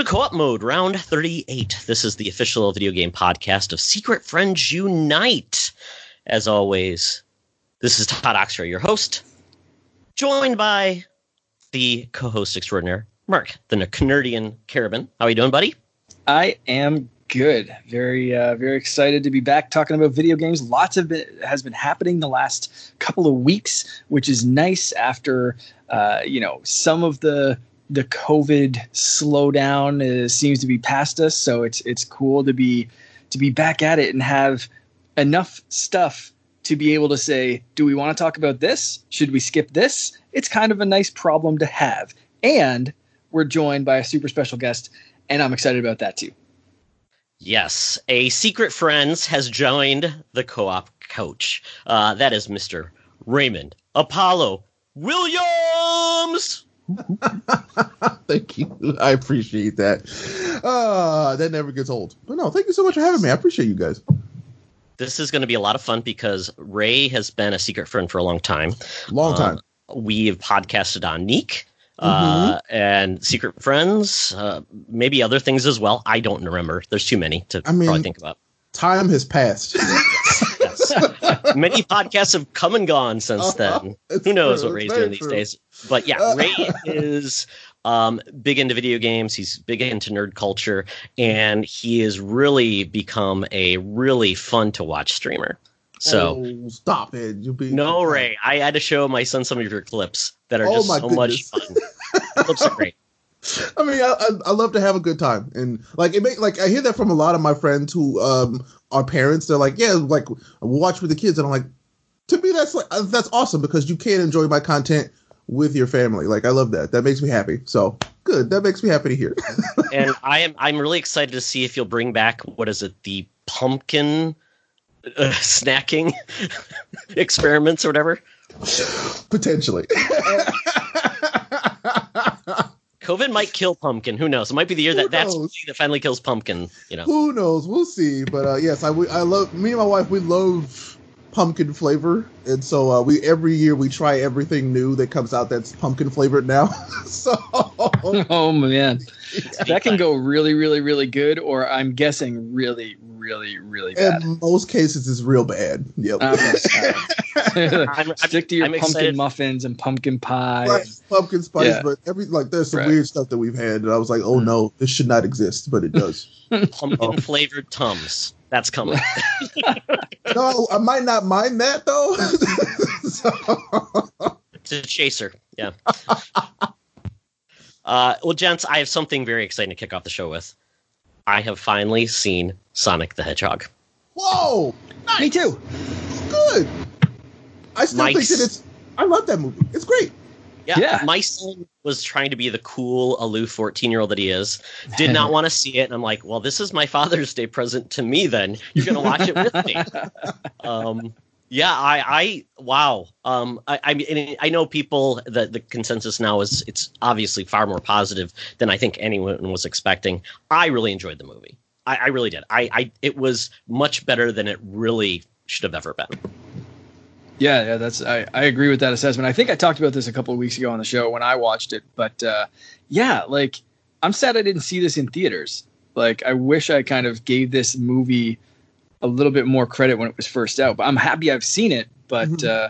to Co op Mode, round 38. This is the official video game podcast of Secret Friends Unite. As always, this is Todd Oxtra, your host, joined by the co host extraordinaire, Mark, the Canardian Carabin. How are you doing, buddy? I am good. Very, uh, very excited to be back talking about video games. Lots of it has been happening the last couple of weeks, which is nice after, uh, you know, some of the the COVID slowdown is, seems to be past us. So it's it's cool to be to be back at it and have enough stuff to be able to say, do we want to talk about this? Should we skip this? It's kind of a nice problem to have. And we're joined by a super special guest, and I'm excited about that too. Yes, a secret friends has joined the co-op coach. Uh, that is Mr. Raymond Apollo Williams. thank you. I appreciate that. Uh, that never gets old. But no, thank you so much for having me. I appreciate you guys. This is going to be a lot of fun because Ray has been a secret friend for a long time. Long time. Uh, we have podcasted on Neek. Uh, mm-hmm. and Secret Friends, uh, maybe other things as well. I don't remember. There's too many to I mean, probably think about. Time has passed. Many podcasts have come and gone since uh-huh. then. It's Who knows true. what Ray's doing true. these days? But yeah, uh, Ray is um, big into video games. He's big into nerd culture, and he has really become a really fun to watch streamer. So oh, stop it! You be no, Ray. I had to show my son some of your clips that are oh, just so goodness. much fun. clips are great. I mean, I, I, love to have a good time, and like it make like I hear that from a lot of my friends who um are parents. They're like, yeah, like watch with the kids, and I'm like, to me that's like uh, that's awesome because you can enjoy my content with your family. Like I love that. That makes me happy. So good. That makes me happy to hear. and I am I'm really excited to see if you'll bring back what is it the pumpkin uh, snacking experiments or whatever. Potentially. COVID might kill pumpkin. Who knows? It might be the year that that's the that finally kills pumpkin. You know. Who knows? We'll see. But uh, yes, I I love me and my wife. We love pumpkin flavor, and so uh, we every year we try everything new that comes out that's pumpkin flavored now. so oh man, that can go really, really, really good, or I'm guessing really, really, really bad. In most cases, it's real bad. Yep. Okay. I'm, Stick to your I'm pumpkin excited. muffins and pumpkin pie. Right. Pumpkin spice, yeah. but every like there's some right. weird stuff that we've had, and I was like, oh mm. no, this should not exist, but it does. pumpkin flavored tums. That's coming. no, I might not mind that though. so. It's a chaser. Yeah. Uh, well, gents, I have something very exciting to kick off the show with. I have finally seen Sonic the Hedgehog. Whoa! Nice. Me too. Good. I still Mike's, think that it's. I love that movie. It's great. Yeah, yeah. My son was trying to be the cool, aloof 14 year old that he is. Did not want to see it. And I'm like, well, this is my Father's Day present to me then. You're going to watch it with me. Um, yeah, I, I, wow. Um, I, I mean, I know people. The the consensus now is it's obviously far more positive than I think anyone was expecting. I really enjoyed the movie. I, I really did. I, I, it was much better than it really should have ever been. Yeah, yeah, that's I, I agree with that assessment. I think I talked about this a couple of weeks ago on the show when I watched it, but uh, yeah, like I'm sad I didn't see this in theaters. Like I wish I kind of gave this movie a little bit more credit when it was first out. But I'm happy I've seen it. But mm-hmm. uh,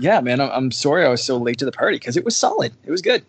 yeah, man, I'm, I'm sorry I was so late to the party because it was solid. It was good.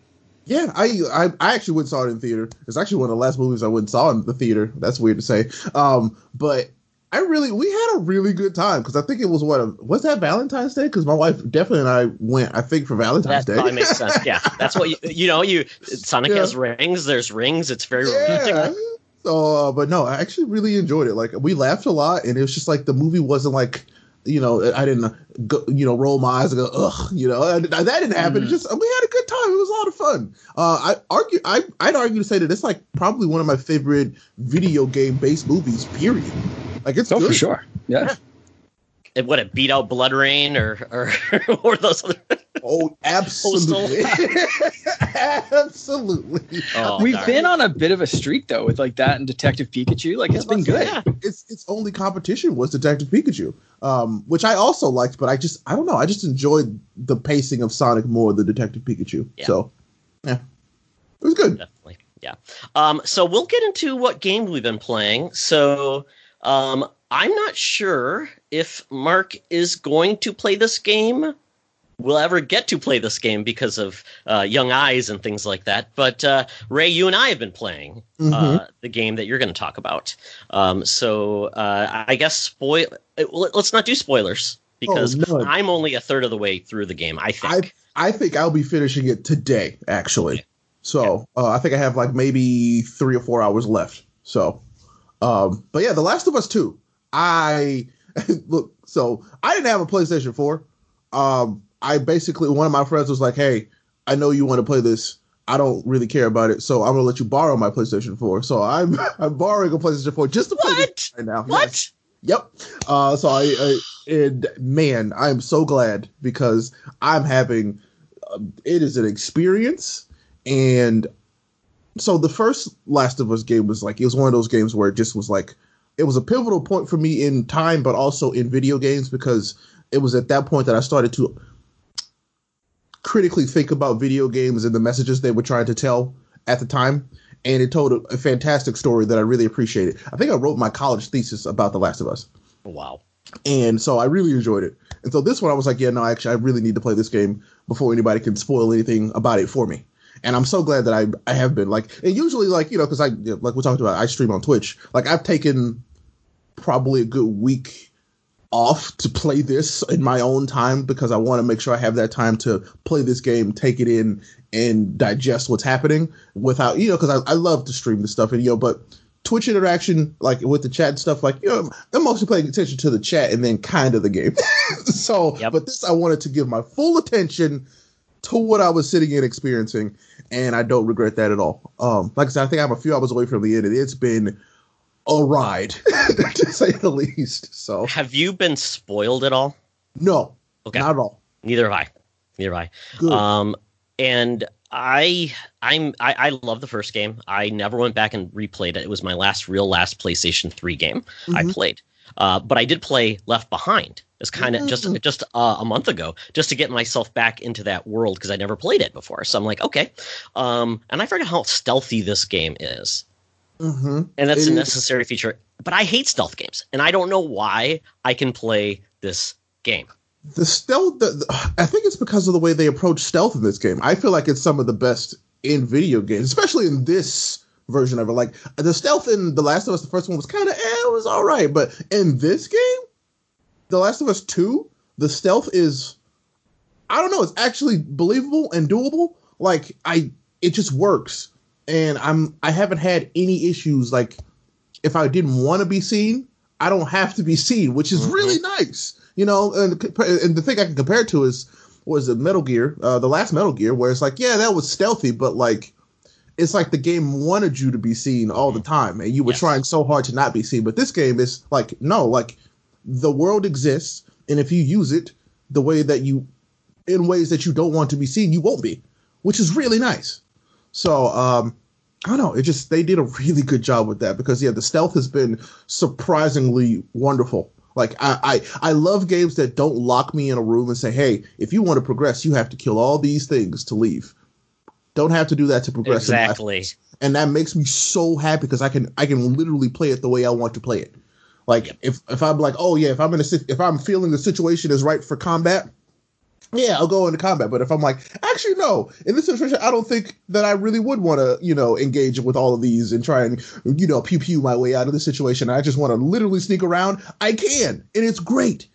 Yeah, I, I I actually went saw it in theater. It's actually one of the last movies I went and saw in the theater. That's weird to say. Um, but I really we had a really good time because I think it was what was that Valentine's Day because my wife definitely and I went I think for Valentine's that Day. That makes sense. Yeah, that's what you you know you Sonic yeah. has rings. There's rings. It's very yeah. romantic. So, uh, but no, I actually really enjoyed it. Like we laughed a lot, and it was just like the movie wasn't like, you know, I didn't, go, you know, roll my eyes and go, ugh, you know, that didn't happen. Mm. It just we had a good time. It was a lot of fun. Uh, I argue, I I'd argue to say that it's like probably one of my favorite video game based movies. Period. Like it's oh good. for sure. Yeah it would it beat out BloodRayne or or or those other Oh, absolutely. absolutely. Oh, We've darn. been on a bit of a streak though with like that and Detective Pikachu. Like it's been good. Yeah. Its its only competition was Detective Pikachu. Um, which I also liked, but I just I don't know, I just enjoyed the pacing of Sonic more than Detective Pikachu. Yeah. So yeah. It was good. Definitely. yeah. Um, so we'll get into what game we've been playing. So um, I'm not sure if Mark is going to play this game. We'll ever get to play this game because of uh, young eyes and things like that. But uh, Ray, you and I have been playing uh, Mhm. the game that you're going to talk about. Um, so uh, I guess spoil. uh, Let's not do spoilers because none. I'm only a third of the way through the game. I think. I think I'll be finishing it today, actually. So uh, I think I have like maybe three or four hours left. So, um, but yeah, The Last of Us Two. I look. So I didn't have a PlayStation Four. Um, I basically one of my friends was like, "Hey, I know you want to play this. I don't really care about it, so I'm gonna let you borrow my PlayStation 4. So I'm I'm borrowing a PlayStation 4 just to play What? this right now. What? Yes. Yep. Uh, so I, I and man, I'm so glad because I'm having uh, it is an experience, and so the first Last of Us game was like it was one of those games where it just was like it was a pivotal point for me in time, but also in video games because it was at that point that I started to critically think about video games and the messages they were trying to tell at the time. And it told a, a fantastic story that I really appreciated. I think I wrote my college thesis about The Last of Us. Oh, wow. And so I really enjoyed it. And so this one, I was like, yeah, no, actually, I really need to play this game before anybody can spoil anything about it for me. And I'm so glad that I I have been like, and usually like you know because I like we talked about, I stream on Twitch. Like I've taken probably a good week off to play this in my own time because I want to make sure I have that time to play this game, take it in, and digest what's happening without you know because I, I love to stream this stuff and you know but Twitch interaction like with the chat and stuff like you know I'm mostly paying attention to the chat and then kind of the game. so Yep. but this I wanted to give my full attention to what I was sitting and experiencing and I don't regret that at all. Um like I said I think I'm a few hours away from the end and it's been a ride to say the least. So Have you been spoiled at all? no, Okay. not at all. Neither have I. Neither have I. Good. Um, and I, I'm, I, I love the first game. I never went back and replayed it. It was my last real last PlayStation Three game I Mhm. played. Uh, but I did play Left Behind. It's kind of just Mm. just uh, a month ago, just to get myself back into that world because I never played it before. So I'm like, okay. Um, and I forgot how stealthy this game is, hmm and that's It a is. necessary feature. But I hate stealth games, and I don't know why I can play this game. the stealth the, the- i think it's because of the way they approach stealth in this game i feel like it's some of the best in video games especially in this version of it like the stealth in the last of us the first one was kind of eh, it was all right but in this game the last of us 2 the stealth is i don't know it's actually believable and doable. Like i it just works. And i'm i haven't had any issues. Like if i didn't want to be seen i don't have to be seen which is Mhm. really nice you know? And, and the thing i can compare it to is was it metal gear uh, the last metal gear where it's like yeah that was stealthy but like it's like the game wanted you to be seen all the time and you were Yes. trying so hard to not be seen. But this game is like no like the world exists and if you use it the way that you in ways that you don't want to be seen you won't be which is really nice. So um i don't know. It just they did a really good job with that because yeah the stealth has been surprisingly wonderful. Like I, I i love games that don't lock me in a room and say hey if you want to progress you have to kill all these things to leave. Don't have to do that to progress Exactly. and that makes me so happy because I can I can literally play it the way I want to play it. Like if if I'm like, oh yeah, if I'm in a if I'm feeling the situation is right for combat, yeah, I'll go into combat. But if I'm like, actually no, in this situation, I don't think that I really would want to you know engage with all of these and try and you know pew pew my way out of the situation. I just want to literally sneak around. I can, and it's great.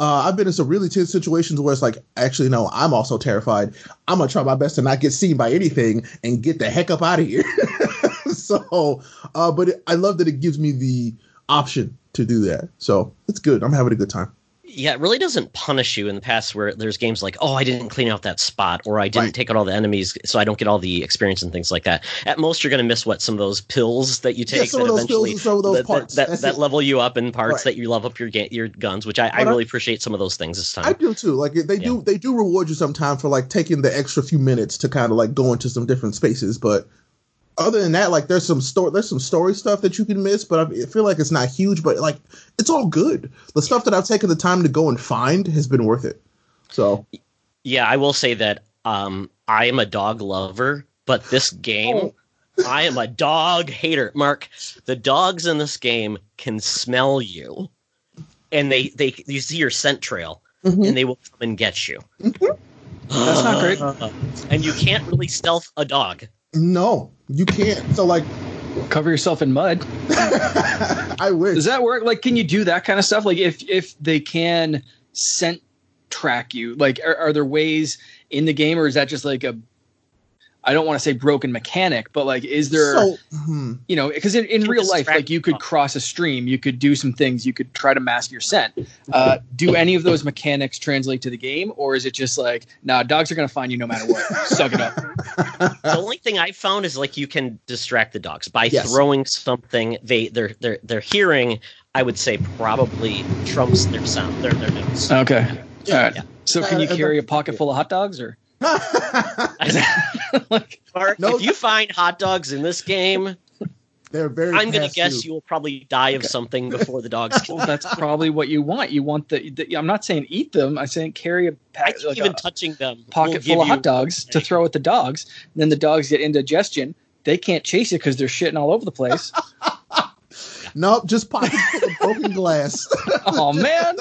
Uh, I've been in some really tense situations where it's like, actually, no, I'm also terrified. I'm gonna try my best to not get seen by anything and get the heck up out of here. so, uh, but it, I love that it gives me the option to do that. So it's good. I'm having a good time. Yeah, it really doesn't punish you in the past where there's games like, oh, I didn't clean out that spot, or I didn't Right. take out all the enemies, so I don't get all the experience and things like that. At most, you're going to miss what some of those pills that you Yeah, take some that of those eventually some of those that, parts. that, That's that level you up in parts Right. that you level up your ga- your guns, which I, I But I- really appreciate some of those things this time. I do too. Like they do, they do reward you sometimes for like taking the extra few minutes to kind of like go into some different spaces. But other than that, like there's some story, there's some story stuff that you can miss. But I feel like it's not huge. But like it's all good. The stuff that I've taken the time to go and find has been worth it. So Yeah, I will say that um, I am a dog lover, but this game Oh. I am a dog hater. Mark, the dogs in this game can smell you, and they they you see your scent trail, Mhm. and they will come and get you. That's not great. and you can't really stealth a dog. No, you can't. So like, Cover yourself in mud. I wish. Does that work? Like, can you do that kind of stuff? Like, if if they can scent track you, like, are, are there ways in the game, or is that just like a I don't want to say broken mechanic, but like, is there, So, hmm. you know, because in, in real life, like you could cross a stream, you could do some things, you could try to mask your scent. Uh, do any of those mechanics translate to the game, or is it just like, nah, dogs are going to find you no matter what? Suck it up. the only thing I found is like you can distract the dogs by Yes. throwing something. They their their their hearing, I would say, probably trumps their sound. Their their nose. Okay. Yeah. All right. Yeah. So, can you Uh, carry a pocket full of hot dogs, or is that like? Mark, No. if you find hot dogs in this game, They're very. I'm going to guess due. you will probably die of something before the dogs kill. Well, that's probably what you want. You want the, the. I'm not saying eat them. I'm saying carry a, I pack, think like even a touching them will pocket full of hot dogs to throw at the dogs. And then the dogs get indigestion. They can't chase it because they're shitting all over the place. Nope, just pockets full of broken glass. oh man,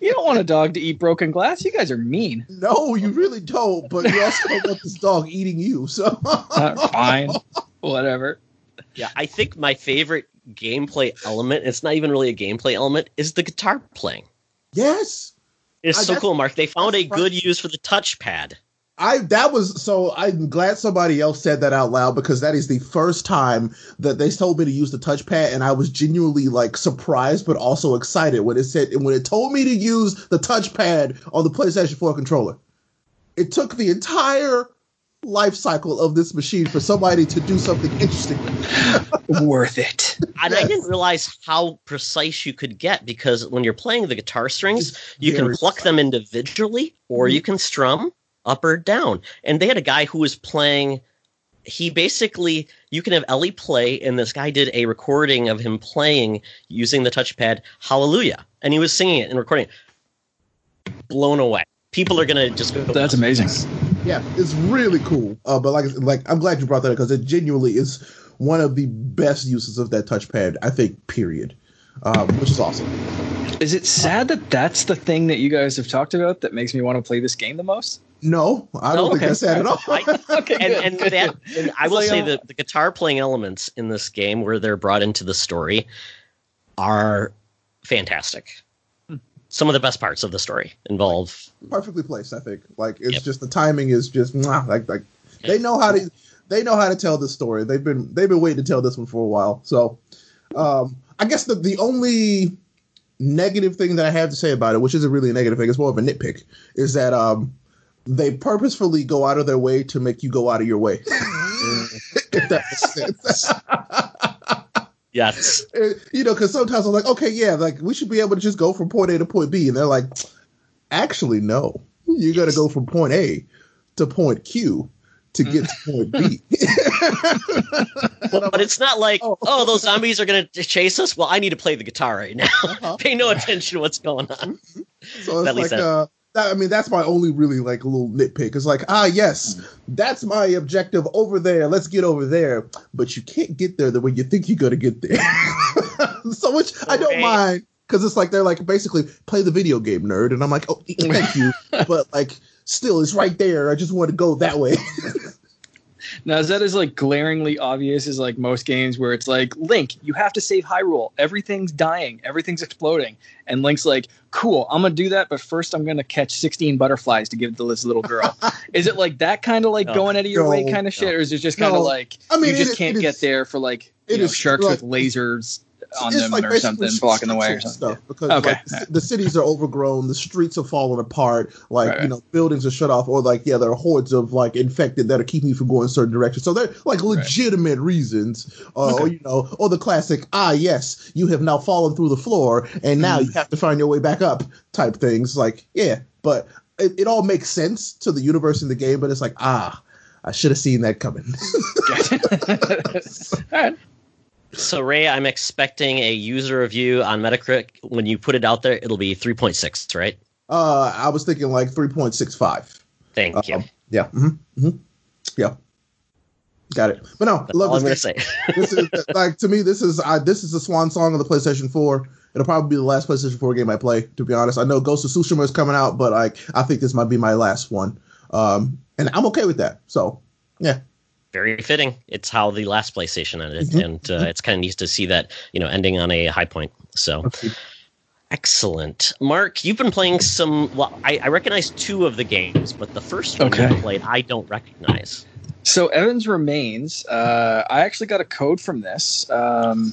you don't want a dog to eat broken glass. You guys are mean. no, you really don't. But you also don't want this dog eating you. So Uh, fine, whatever. Yeah, I think my favorite gameplay element, it's not even really a gameplay element, is the guitar playing. yes, It's I- so cool, Mark. They found a good use for the touchpad. I that was so. I'm glad somebody else said that out loud because that is the first time that they told me to use the touchpad, and I was genuinely like surprised, but also excited when it said when it told me to use the touchpad on the PlayStation 4 controller. It took the entire life cycle of this machine for somebody to do something interesting. Worth it. And I didn't realize how precise you could get because when you're playing the guitar strings, you can Very pluck them individually or you mm-hmm. can strum up or down. And they had a guy who was playing. He basically, you can have Ellie play, and this guy did a recording of him playing using the touchpad Hallelujah. And he was singing it and recording it. Blown away. People are going to just go. That's amazing. Yeah, it's really cool. Uh, but like, like I'm glad you brought that up because it genuinely is one of the best uses of that touchpad. I think. Period. Um, which is awesome. Is it sad that that's the thing that you guys have talked about that makes me want to play this game the most? No, I don't No, think okay. that's sad at all. I- Okay, and, and that and I will like, say uh, that the guitar playing elements in this game where they're brought into the story are fantastic. Hmm. Some of the best parts of the story involve Perfectly placed, I think. Like it's Yep. just the timing is just mwah, like like they know how to they know how to tell this story. They've been they've been waiting to tell this one for a while. So, um, I guess the the only negative thing that I have to say about it, which isn't really a negative thing, it's more of a nitpick, is that um they purposefully go out of their way to make you go out of your way. if that makes sense. yes. You know, because sometimes I'm like, okay, yeah, like we should be able to just go from point A to point B, and they're like, actually, no, you got to go from point A to point Q to get to point B. But it's not like, Oh. oh, those zombies are going to chase us. Well, I need to play the guitar right now. Uh-huh. Pay no attention to what's going on. So At it's least like, that- uh, that, I mean, that's my only really like little nitpick. It's like, ah, yes, that's my objective over there. Let's get over there, but you can't get there the way you think you're gonna get there. so which I don't mind because it's like they're like basically play the video game nerd, and I'm like, oh, thank you, but like still, it's right there. I just want to go that way. Now, is that as like glaringly obvious as like most games where it's like Link, you have to save Hyrule. Everything's dying, everything's exploding, and Link's like, "Cool, I'm gonna do that, but first I'm gonna catch 16 butterflies to give to this little girl." is it like that kind of like No. going out of your way kind of shit, No. or is it just kind of No. like I mean, you just is- can't it get is- there for like you know, sharks like- with lasers on It's them like or something blocking the way or something? stuff because Okay. like, the cities are overgrown, the streets are falling apart, like Right, you know buildings are shut off, or like yeah, there are hordes of like infected that are keeping you from going certain directions. So they're like legitimate reasons, uh, or you know, or the classic ah yes, you have now fallen through the floor and now Mm. you have to find your way back up type things. Like yeah, but it, it all makes sense to the universe in the game, but it's like ah. I should have seen that coming. All right. So, Ray, I'm expecting a user review on Metacritic. When you put it out there, it'll be 3.6, right? uh, I was thinking like three point six five. Thank you. Um, yeah. hmm hmm Yeah. Got it. But no, That's love all I'm this gonna game. say. this is like to me, this is uh, this is the swan song of the PlayStation 4. It'll probably be the last PlayStation 4 game I play. To be honest, I know Ghost of Tsushima is coming out, but like I think this might be my last one, um, and I'm okay with that. So yeah, Very fitting. It's how the last PlayStation ended, Mhm. and uh, it's kind of nice to see that you know ending on a high point. So Okay. excellent, Mark. You've been playing some. Well, I, I recognize two of the games, but the first one Okay. you played, I don't recognize. So Evan's Remains. Uh, I actually got a code from this. Um,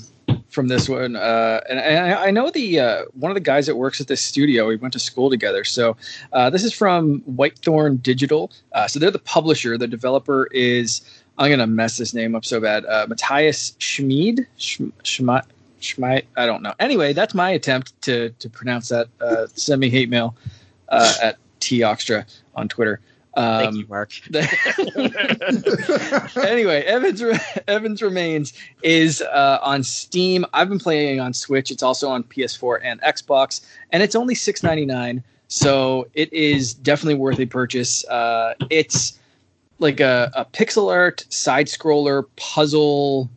from this one, uh, and, and I I know the uh, one of the guys that works at this studio. We went to school together. So uh, this is from Whitethorn Digital. Uh, so they're the publisher. The developer is I'm gonna mess this name up so bad. Uh, Matthias Schmid. Schm- Schmi- Schmi- I don't know. Anyway, that's my attempt to to pronounce that. Uh, send me hate mail uh, at t Oxtra on Twitter. Um, Thank you, Mark. anyway, Evans Evan's Remains is uh, on Steam. I've been playing on Switch. It's also on PS4 and Xbox, and it's only six ninety nine. So it is definitely worth a purchase. Uh, it's like a, a pixel art side scroller puzzle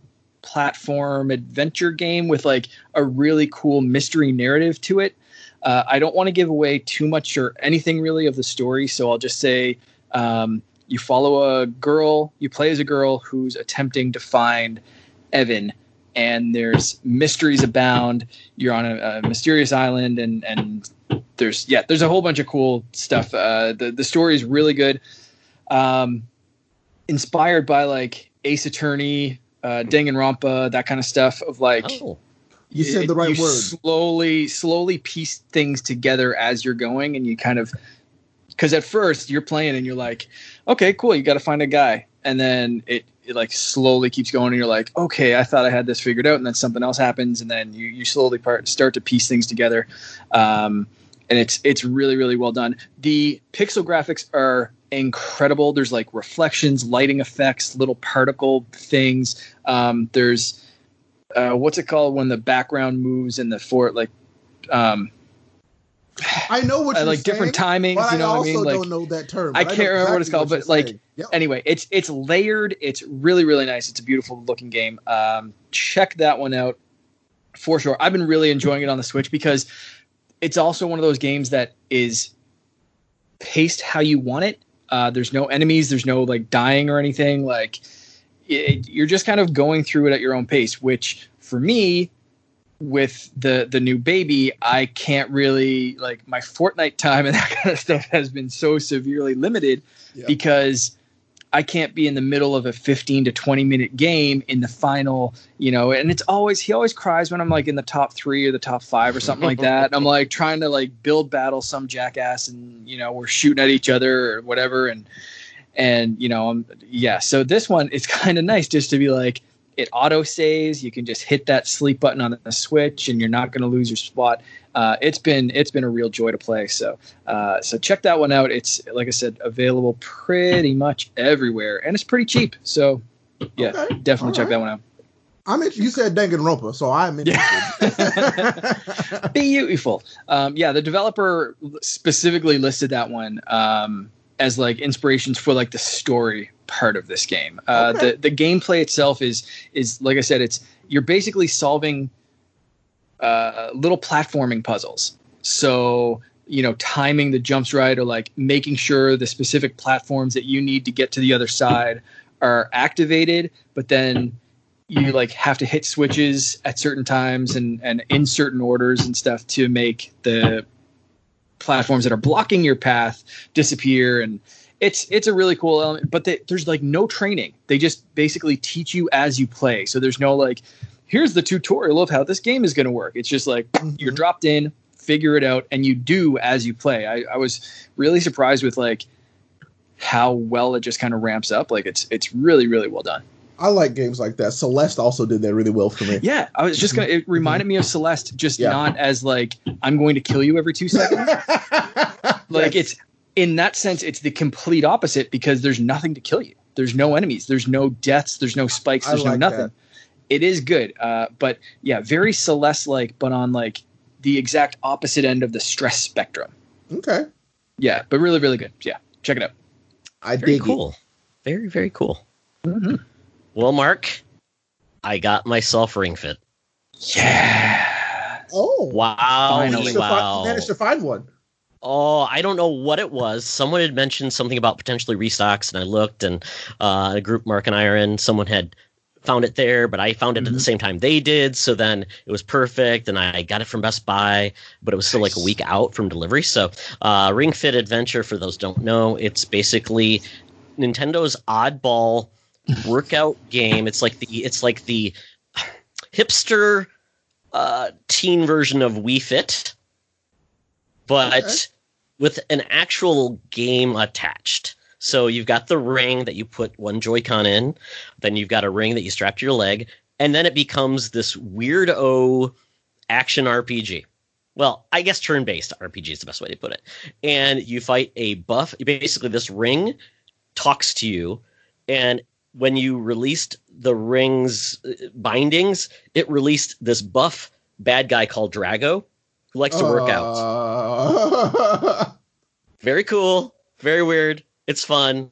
platform adventure game with like a really cool mystery narrative to it. Uh, I don't want to give away too much or anything really of the story, so I'll just say um, you follow a girl, you play as a girl who's attempting to find Evan, and there's mysteries abound. You're on a, a mysterious island, and and there's yeah, there's a whole bunch of cool stuff. Uh, the the story is really good, um, inspired by like Ace Attorney, uh, Danganronpa, that kind of stuff. Of like Oh, you said the right you word. Slowly, slowly piece things together as you're going, and you kind of because at first you're playing and you're like, okay, cool, you got to find a guy, and then it it like slowly keeps going, and you're like, okay, I thought I had this figured out, and then something else happens, and then you you slowly part, start to piece things together, um, and it's it's really really well done. The pixel graphics are incredible. There's like reflections, lighting effects, little particle things. Um, there's uh, what's it called when the background moves in the fort like um I know what uh, like different timings you know I what I mean like don't know that term. I can't remember what it's called, but, like. Yep. anyway it's it's layered it's really really nice it's a beautiful looking game um check that one out for sure i've been really enjoying it on the switch because it's also one of those games that is paced how you want it uh there's no enemies there's no like dying or anything like it, you're just kind of going through it at your own pace which for me with the the new baby i can't really like my fortnite time and that kind of stuff has been so severely limited Yeah. because I can't be in the middle of a 15 to 20 minute game in the final, you know, and it's always, he always cries when I'm like in the top three or the top five or something like that. I'm like trying to like build battle some jackass and, you know, we're shooting at each other or whatever. And, and, you know, I'm, yeah. So this one, it's kind of nice just to be like, it auto saves. You can just hit that sleep button on the switch and you're not going to lose your spot. Uh, it's been, it's been a real joy to play. So, uh, so check that one out. It's like I said, available pretty much everywhere, and it's pretty cheap. So yeah, Okay. definitely check All that one out. I'm in, you said Danganronpa, so I'm interested. Beautiful. Um, yeah, the developer specifically listed that one um, as like inspirations for like the story part of this game. Uh, Okay. The the gameplay itself is is like I said, it's you're basically solving uh, little platforming puzzles. So you know, timing the jumps right, or like making sure the specific platforms that you need to get to the other side are activated, but then you like have to hit switches at certain times and and in certain orders and stuff to make the platforms that are blocking your path disappear and it's it's a really cool element but they, there's like no training they just basically teach you as you play so there's no like here's the tutorial of how this game is going to work it's just like you're dropped in figure it out and you do as you play I, I was really surprised with like how well it just kind of ramps up like it's it's really really well done I like games like that. Celeste also did that really well for me. yeah i was just gonna it mm-hmm. reminded me of celeste just Yeah. not as like i'm going to kill you every two seconds like Yes. it's in that sense it's the complete opposite because there's nothing to kill you there's no enemies there's no deaths there's no spikes there's like no nothing that. it is good uh, but yeah very celeste like but on like the exact opposite end of the stress spectrum okay. yeah but really really good yeah check it out I very dig cool. Very very cool. Mhm. Well, Mark, I got myself Ring Fit. Yeah. Oh, Wow! Finally. wow! managed to find one. Oh, I don't know what it was. Someone had mentioned something about potentially restocks, and I looked, and uh, a group Mark and I are in, someone had found it there, but I found it at the Mhm. same time they did. So then it was perfect, and I got it from Best Buy, but it was still like a week out from delivery. So, uh, Ring Fit Adventure, for those don't know, it's basically Nintendo's oddball workout game. It's like the it's like the hipster uh, teen version of Wii Fit, but Okay. With an actual game attached. So you've got the ring that you put one Joy-Con in, then you've got a ring that you strap to your leg, and then it becomes this weirdo action RPG. Well, I guess turn-based RPG is the best way to put it. And you fight a buff. Basically, this ring talks to you, and when you released the ring's uh, bindings, it released this buff bad guy called Dragaux, who likes to work out. out. Very cool, very weird. It's fun.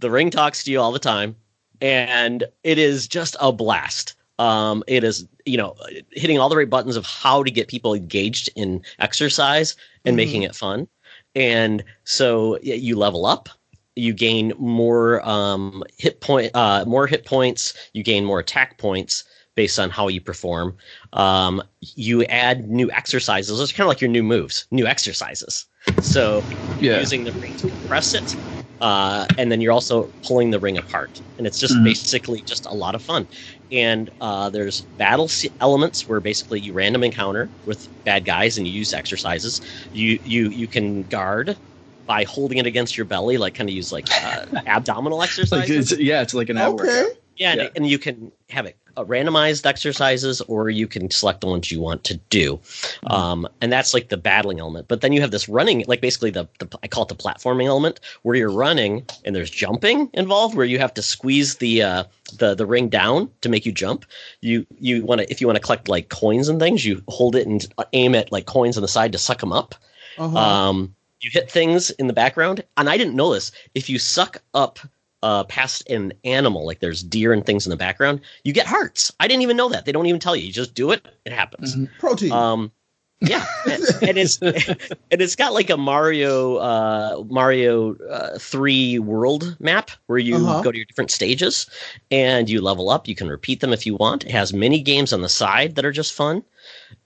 The ring talks to you all the time, and it is just a blast. Um, it is, you know, hitting all the right buttons of how to get people engaged in exercise and Mhm. making it fun. And so you level up, you gain more um, hit point, uh, more hit points. You gain more attack points based on how you perform. Um, you add new exercises. Those are kind of like your new moves, new exercises. So Yeah. using the ring to compress it, uh, and then you're also pulling the ring apart, and it's just Mhm. basically just a lot of fun. And uh, there's battle elements where basically you random encounter with bad guys and you use exercises. You you you can guard by holding it against your belly, like kind of use like uh, abdominal Like exercises. it's, yeah, it's like an ab okay. workout. Yeah, Yeah. And, and you can have it randomized exercises, or you can select the ones you want to do. Mm-hmm. Um, and that's like the battling element. But then you have this running, like basically the, the I call it the platforming element, where you're running and there's jumping involved, where you have to squeeze the uh, the the ring down to make you jump. You you want to if you want to collect like coins and things, you hold it and aim at like coins on the side to suck them up. Uh-huh. Um, you hit things in the background, and I didn't know this. If you suck up uh, past an animal, like there's deer and things in the background, you get hearts. I didn't even know that. They don't even tell you. You just do it. It happens. Mhm. Protein. Um, yeah, and, and it's and it's got like a Mario uh, Mario uh, three world map where you Uh-huh. go to your different stages and you level up. You can repeat them if you want. It has mini games on the side that are just fun,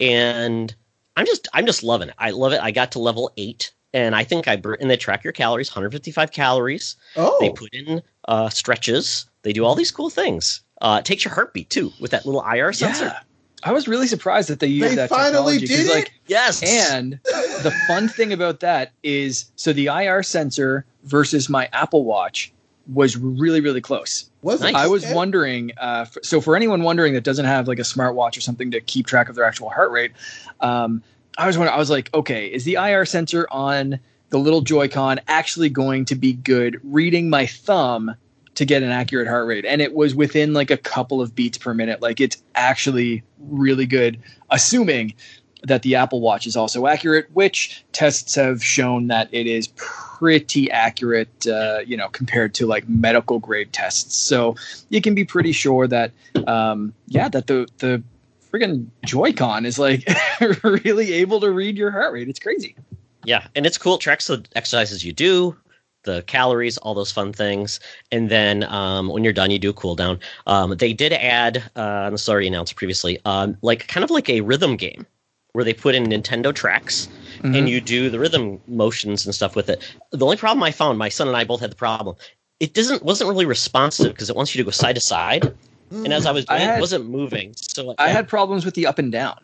and I'm just I'm just loving it. I love it. I got to level eight. And I think I and they track your calories, 155 calories. oh, They put in uh, stretches. They do all these cool things. Uh, it takes your heartbeat too with that little IR sensor. Yeah. I was really surprised that they used They that finally technology. did it? like, Yes. And the fun thing about that is so the IR sensor versus my Apple Watch was really, really close. was it? Nice. I was wondering, uh, f- so for anyone wondering that doesn't have like a smartwatch or something to keep track of their actual heart rate, um, I was wondering, I was like, okay, is the IR sensor on the little Joy-Con actually going to be good reading my thumb to get an accurate heart rate? And it was within like a couple of beats per minute. Like it's actually really good, assuming that the Apple Watch is also accurate, which tests have shown that it is pretty accurate, uh, you know, compared to like medical grade tests. So you can be pretty sure that, um, yeah, that the the friggin' Joy-Con is like really able to read your heart rate. It's crazy. Yeah, and it's cool. It tracks the exercises you do, the calories, all those fun things, and then um, when you're done, you do a cool down. Um, they did add, uh, this was already announced previously, um, like kind of like a rhythm game where they put in Nintendo tracks Mm-hmm. and you do the rhythm motions and stuff with it. The only problem I found, my son and I both had the problem. It doesn't wasn't really responsive because it wants you to go side to side, and as I was I doing, had- it wasn't moving. So I had problems with the up and down.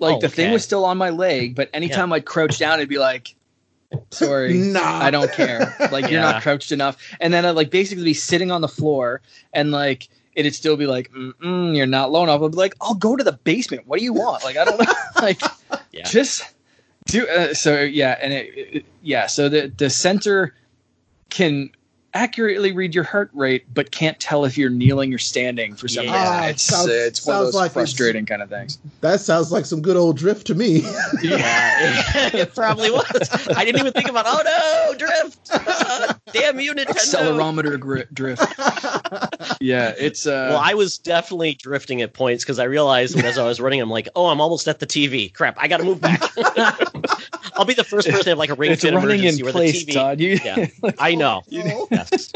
Like Oh, the thing was still on my leg, but anytime I'd crouch down, it'd be like, sorry. Nah. I don't care. Like you're Yeah. not crouched enough. And then I'd like basically be sitting on the floor and like it'd still be like, Mm-mm, you're not low enough. I'd be like, I'll go to the basement. What do you want? Like I don't know. like Yeah. just do. Uh, so yeah, and it, it- yeah. So the the sensor can accurately read your heart rate, but can't tell if you're kneeling or standing for some Yeah. reason. It's sounds- it's one of those like frustrating kind of things. that sounds like some good old drift to me. Yeah, it probably was. I didn't even think about. Oh no, drift! Uh, Damn you, Nintendo. accelerometer gri- drift. Yeah, it's uh. Well, I was definitely drifting at points because I realized as I was running, I'm like, oh, I'm almost at the TV. Crap, I got to move back. I'll be the first person to have like a ring it's fit emergency in where place, the TV. Todd. You, Yeah, I know. Oh. Yes.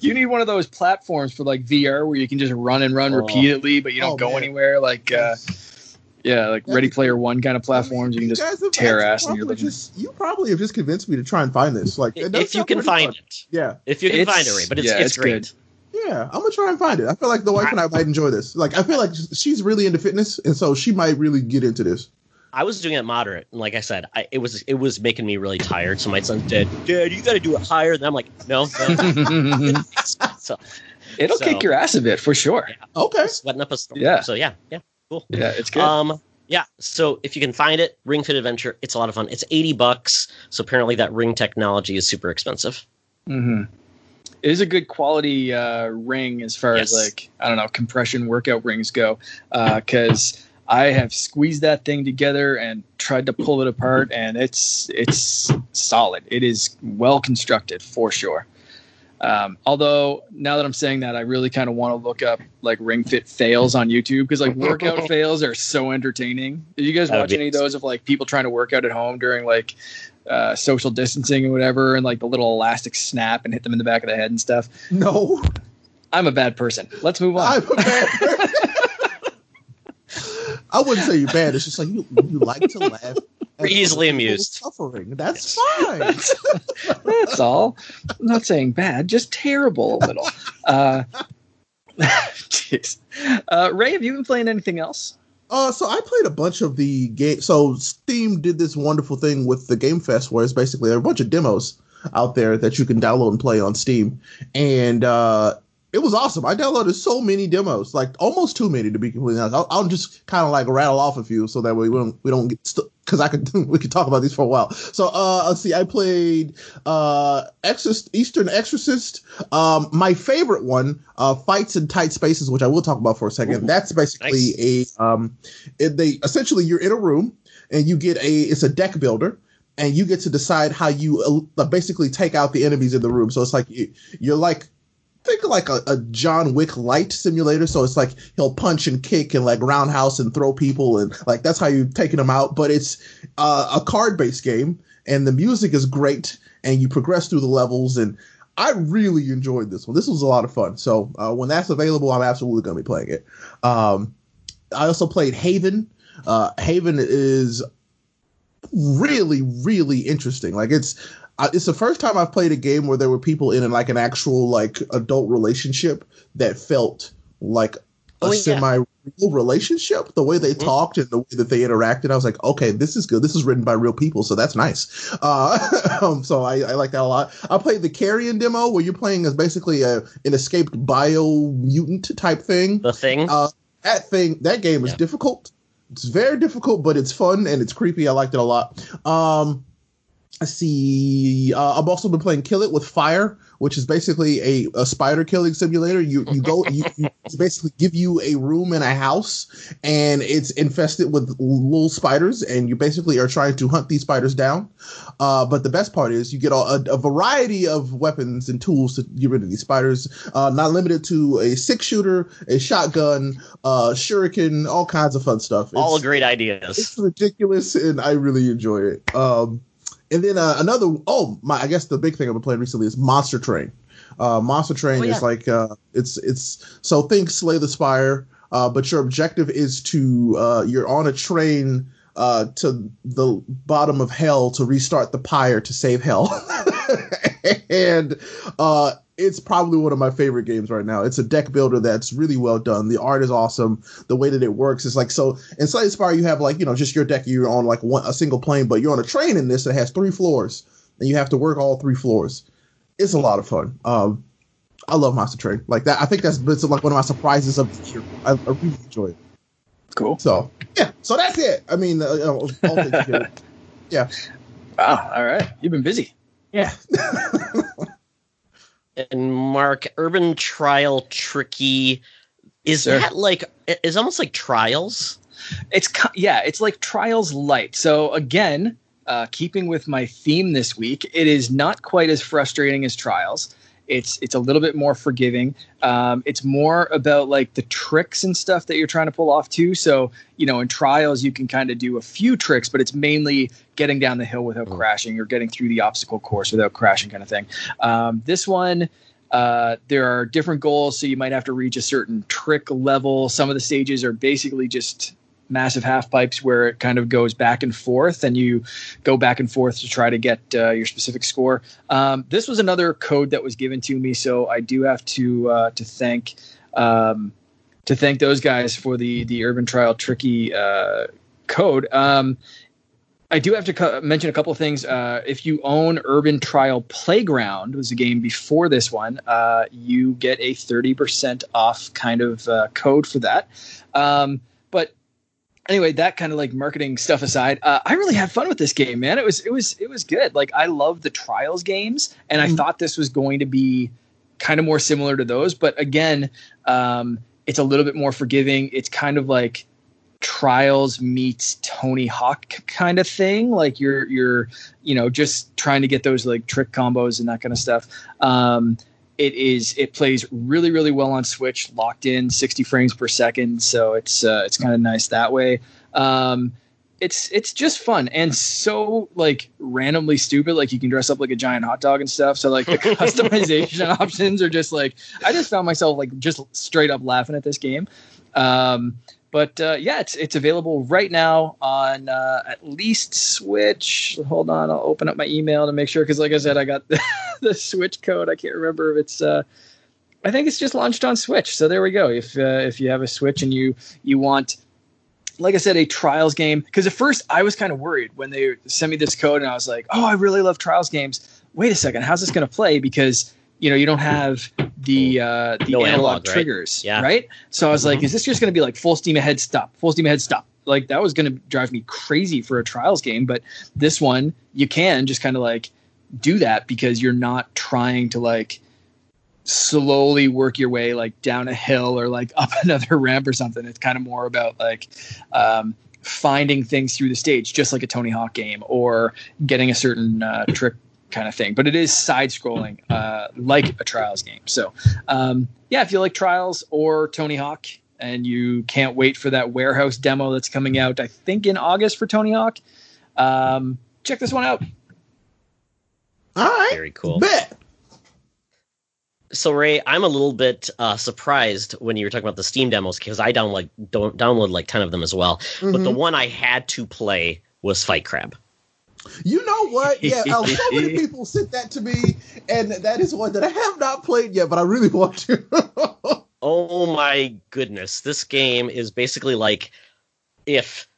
you need one of those platforms for like VR where you can just run and run Oh. repeatedly, but you don't Oh, go man. anywhere. Like, uh, yeah, like Yeah. Ready Player One kind of platforms. You can just have tear ass and you're just you probably have just convinced me to try and find this. Like if you can find fun. it, Yeah, if you can It's- find it, Ray, but it's yeah, it's, it's great. good. yeah. I'm gonna try and find it. I feel like the wife and I might enjoy this. Like I feel like she's really into fitness, and so she might really get into this. I was doing it moderate, and like I said, I, it was it was making me really tired. So my son said, "Dad, you got to do it higher." And I'm like, "No." no. so It'll So- kick your ass a bit for sure. Okay. sweating up a storm. Yeah. So yeah, yeah, cool. Yeah, it's good. Um, yeah. So if you can find it, Ring Fit Adventure, it's a lot of fun. It's eighty bucks. So apparently that ring technology is super expensive. hmm It is a good quality uh, ring as far as like I don't know compression workout rings go, because I have squeezed that thing together and tried to pull it apart, and it's it's solid. It is well constructed for sure. Um, although now that I'm saying that, I really kind of want to look up like Ring Fit fails on YouTube because like workout fails are so entertaining. Did you guys watch any of those of like people trying to work out at home during like uh, social distancing and whatever, and like the little elastic snap and hit them in the back of the head and stuff? No, I'm a bad person. Let's move on. I'm a bad person. I wouldn't say you're bad. It's just like you you like to laugh. at We're easily amused. Suffering. That's fine. That's all. I'm not saying bad, just terrible a little. Uh, jeez. Uh, Ray, have you been playing anything else? Uh, so I played a bunch of the game. So Steam did this wonderful thing with the Game Fest, where it's basically there are a bunch of demos out there that you can download and play on Steam, and uh, it was awesome. I downloaded so many demos, like almost too many to be completely honest. I'll, I'll just kind of like rattle off a few so that way we don't we don't get stuck because I could we could talk about these for a while. So uh, let's see. I played uh, Exorcist, Eastern Exorcist. Um, my favorite one, uh, Fights in Tight Spaces, which I will talk about for a second. Ooh, That's basically a um, it, they essentially you're in a room and you get a it's a deck builder and you get to decide how you uh, basically take out the enemies in the room. So it's like you, you're like think like a, a John Wick light simulator. So it's like he'll punch and kick and like roundhouse and throw people and like that's how you're taking them out. But it's uh, a card based game and the music is great and you progress through the levels and I really enjoyed this one. This was a lot of fun. So uh, when that's available, I'm absolutely going to be playing it. Um, I also played Haven. Uh, Haven is really, really interesting. Like it's uh, it's the first time I've played a game where there were people in like an actual like adult relationship that felt like a Oh, yeah. semi real relationship. The way they Mhm. talked and the way that they interacted, I was like, okay, this is good. This is written by real people, so that's nice. Uh, um, so I, I like that a lot. I played the Carrion demo where you're playing as basically a an escaped bio mutant type thing. The thing. Uh, that thing, that game is Yeah. difficult. It's very difficult, but it's fun and it's creepy. I liked it a lot. Um, I see. Uh, I've also been playing Kill It with Fire, which is basically a, a spider killing simulator. You you go you, you basically give you a room in a house, and it's infested with little spiders, and you basically are trying to hunt these spiders down. Uh, but the best part is you get a, a, a variety of weapons and tools to get rid of these spiders. Uh, not limited to a six shooter, a shotgun, uh, shuriken, all kinds of fun stuff. It's, All great ideas. it's ridiculous and I really enjoy it. Um, and then uh, another oh my I guess the big thing I've been playing recently is Monster Train. Uh, Monster Train Oh, yeah. is like uh, it's it's so think Slay the Spire, uh, but your objective is to uh, you're on a train uh, to the bottom of hell to restart the pyre to save hell. and uh, it's probably one of my favorite games right now. It's a deck builder that's really well done. The art is awesome. The way that it works is like so. In Slay the Spire, you have like you know just your deck. You're on like one a single plane, but you're on a train in this that has three floors, and you have to work all three floors. It's a lot of fun. Um, I love Monster Train like that. I think that's it's like one of my surprises of the year. I, I really enjoy it. Cool. So yeah, so that's it. I mean, uh, you all things. Wow. All right. You've been busy. Yeah. And Mark, Urban Trial Tricky. Is Sure. that like is almost like trials? It's yeah, it's like Trials Light. So again, uh, keeping with my theme this week, it is not quite as frustrating as Trials. It's it's a little bit more forgiving. Um, it's more about like the tricks and stuff that you're trying to pull off too. So you know, in Trials you can kind of do a few tricks, but it's mainly getting down the hill without mm. crashing or getting through the obstacle course without crashing, kind of thing. Um, this one. Uh, there are different goals, so you might have to reach a certain trick level. Some of the stages are basically just massive half pipes where it kind of goes back and forth and you go back and forth to try to get uh, your specific score um, this was another code that was given to me so i do have to uh, to thank um, to thank those guys for the the urban trial tricky uh, code um, I do have to co- mention a couple of things. Uh, if you own Urban Trial Playground, was a game before this one, uh, you get a thirty percent off kind of uh, code for that. Um, but anyway, that kind of like marketing stuff aside, uh, I really had fun with this game, man. It was it was it was good. Like I love the Trials games, and I mm-hmm. thought this was going to be kind of more similar to those. But again, um, it's a little bit more forgiving. It's kind of like Trials meets Tony Hawk kind of thing. Like you're you're you know just trying to get those like trick combos and that kind of stuff. Um, it is it plays really really well on Switch, locked in 60 frames per second, so it's uh, it's kind of nice that way. Um, it's it's just fun and so like randomly stupid. Like you can dress up like a giant hot dog and stuff. So like the customization options are just like I just found myself like just straight up laughing at this game. Um, but uh, yeah, it's it's available right now on uh, at least Switch. Hold on, I'll open up my email to make sure because, like I said, I got the, the, Switch code. I can't remember if it's. Uh, I think it's just launched on Switch. So there we go. If uh, if you have a Switch and you you want, like I said, a Trials game, because at first I was kind of worried when they sent me this code, and I was like, oh, I really love Trials games. Wait a second, how's this going to play? Because you know you don't have the uh, the no analog, analog, triggers, right? Yeah. right? So I was mm-hmm. like, is this just going to be like full steam ahead, stop, full steam ahead, stop? Like that was going to drive me crazy for a trials game, but this one you can just kind of like do that because you're not trying to like slowly work your way like down a hill or like up another ramp or something. It's kind of more about like um, finding things through the stage, just like a Tony Hawk game, or getting a certain uh, trick kind of thing. But it is side scrolling, uh, like a Trials game. So, um, yeah, if you like Trials or Tony Hawk and you can't wait for that warehouse demo that's coming out, I think in August for Tony Hawk, um, check this one out. All right. Very cool. Bet. So Ray, I'm a little bit uh, surprised when you were talking about the Steam demos because I download like don't download like ten of them as well. Mm-hmm. But the mm-hmm. one I had to play was Fight Crab. You know what? Yeah, uh, so many people sent that to me, and that is one that I have not played yet, but I really want to. oh my goodness. This game is basically like if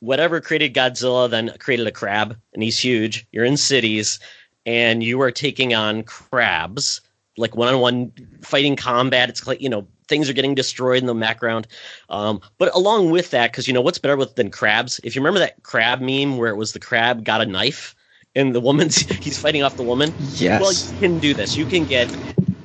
whatever created Godzilla then created a crab, and he's huge. You're in cities, and you are taking on crabs, like one on one fighting combat. It's like, you know, things are getting destroyed in the background. Um, but along with that, because you know what's better with than crabs? If you remember that crab meme where it was the crab got a knife and the woman's he's fighting off the woman. Yes. Well, you can do this. You can get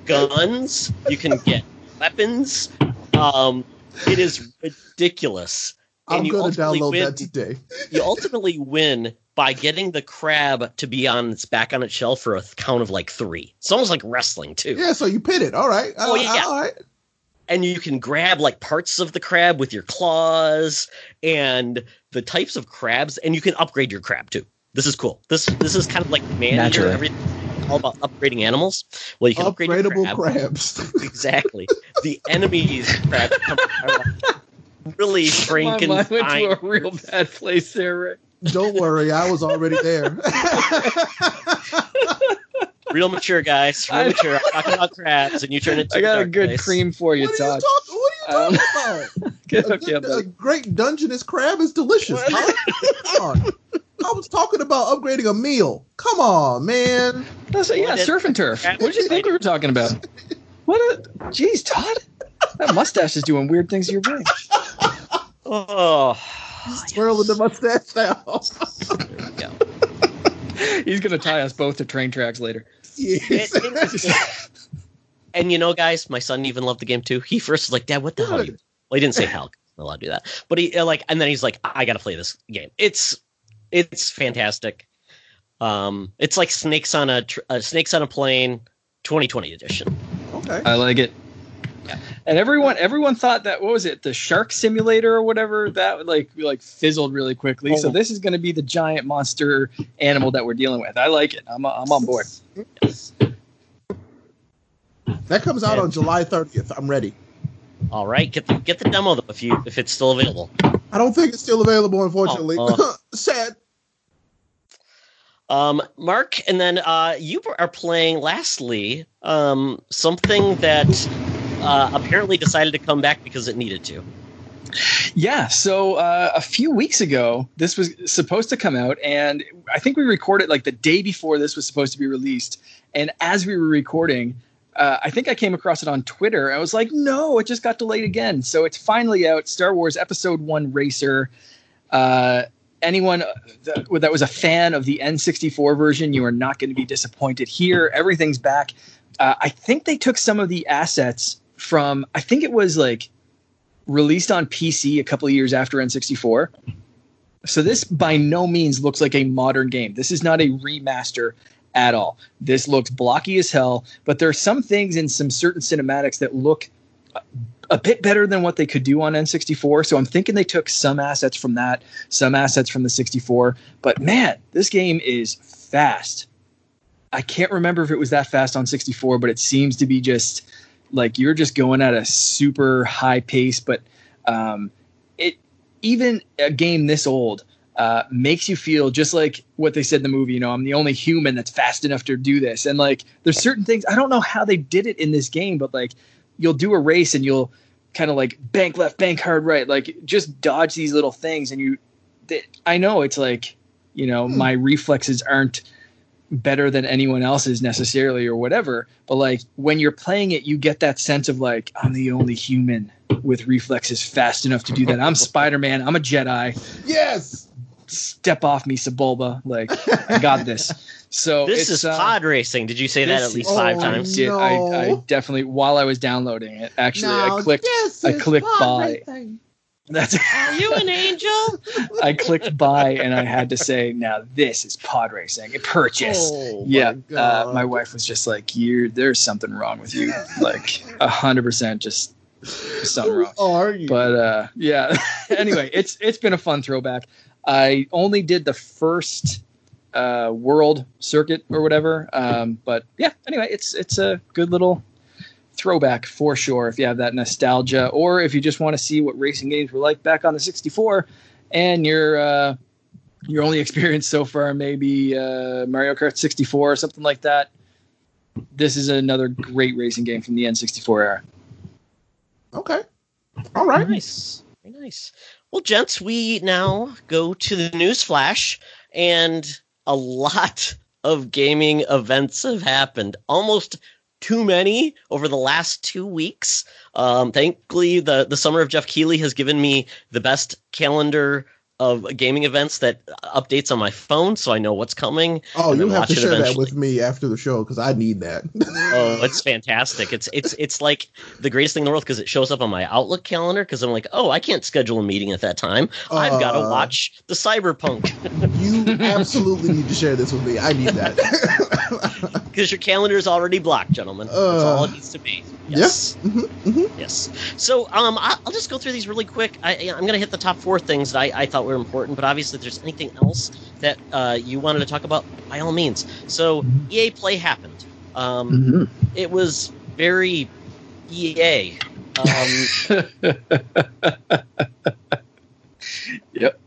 guns. You can get weapons. Um, it is ridiculous. I'm going to download win, that today. you ultimately win by getting the crab to be on its back on its shell for a count of like three. It's almost like wrestling too. Yeah, so you pin it. All right. Oh yeah. All right and you can grab like parts of the crab with your claws and the types of crabs and you can upgrade your crab too. This is cool. This this is kind of like man everything. All about upgrading animals. Well you can upgrade crab. crabs. Exactly. The enemies crab really franken My mind went to a real bad place there Rick. don't worry i was already there real mature guys, real mature. I'm talking about crabs, and you turn it. I got a good place. cream for you, what Todd. Are you talk, what are you talking um, about? a, good, a, great Dungeness crab is delicious. I was talking about upgrading a meal. Come on, man. That's a, yeah, surf and turf. What did you think we were talking about? What a jeez, Todd. That mustache is doing weird things to your brain. Oh, swirling yes. the mustache now. There we go. He's gonna tie us both to train tracks later. Yes. and you know, guys, my son even loved the game too. He first was like, "Dad, what the hell?" Well, he didn't say hell. Not allowed to do that. But he uh, like, and then he's like, "I got to play this game." It's it's fantastic. Um, it's like Snakes on a tr- uh, Snakes on a Plane 2020 edition. Okay. I like it. And everyone, everyone thought that what was it, the Shark Simulator or whatever that like like fizzled really quickly. So Oh. this is going to be the giant monster animal that we're dealing with. I like it. I'm I'm on board. That comes out Yeah. on July 30th. I'm ready. All right, get the get the demo though if you if it's still available. I don't think it's still available, unfortunately. Oh, Sad. Um, Mark, and then uh, you are playing lastly um, something that uh, apparently decided to come back because it needed to. Yeah. So uh, a few weeks ago, this was supposed to come out, and I think we recorded like the day before this was supposed to be released. And as we were recording, uh, I think I came across it on Twitter. I was like, no, it just got delayed again. So it's finally out. Star Wars Episode One Racer. Uh, anyone that, that was a fan of the N64 version, you are not going to be disappointed here. Everything's back. Uh, I think they took some of the assets from. I think it was like released on PC a couple years after N64. So this by no means looks like a modern game. This is not a remaster at all. This looks blocky as hell, but there are some things in some certain cinematics that look a bit better than what they could do on N64. So I'm thinking they took some assets from that, some assets from the 64. But man, this game is fast. I can't remember if it was that fast on 64, but it seems to be just like you're just going at a super high pace. But um, it even a game this old uh, makes you feel just like what they said in the movie. You know, I'm the only human that's fast enough to do this. And like, there's certain things I don't know how they did it in this game, but like, you'll do a race and you'll kind of like bank left, bank hard right, like just dodge these little things. And you, they, I know it's like, you know, Hmm. my reflexes aren't better than anyone else's necessarily or whatever but like when you're playing it you get that sense of like i'm the only human with reflexes fast enough to do that i'm spider-man i'm a jedi Yes. step off me sebulba like i got this so This it's, is uh, pod racing. Did you say that at least is- five Oh, times? did, I, I definitely while i was downloading it actually i clicked I clicked pod buy. racing. That's Are you an angel? i clicked buy and i had to say now this is pod racing purchase Oh, yeah, my uh, my wife was just like, "You, there's something wrong with you, like a hundred percent, just something wrong." Who are you? But uh, yeah. anyway, it's it's been a fun throwback. I only did the first uh, world circuit or whatever, um, but yeah. Anyway, it's it's a good little throwback for sure. If you have that nostalgia, or if you just want to see what racing games were like back on the 64, and you're uh, your only experience so far maybe uh, Mario Kart 64 or something like that. This is another great racing game from the N64 era. okay. All right. Nice. Very nice. Well, gents, we now go to the news flash, and a lot of gaming events have happened. Almost too many over the last two weeks. Um, thankfully, the, the summer of Geoff Keighley has given me the best calendar of gaming events that updates on my phone, so I know what's coming. Oh, you have to share that with me after the show because I need that. Oh, it's fantastic. It's it's it's like the greatest thing in the world because it shows up on my Outlook calendar because I'm like, oh, I can't schedule a meeting at that time. I've got to Uh, watch the Cyberpunk you absolutely need to share this with me. I need that. because your calendar is already blocked, gentlemen. That's all it Uh, needs to be. yeah. Yes. Mhm, mhm. Yes. So um, I'll just go through these really quick. I, I'm going to hit the top four things that I, I thought were important, but obviously, if there's anything else that uh, you wanted to talk about, by all means. So EA Play happened. Um, Mm-hmm. it was very EA. Um, Yep.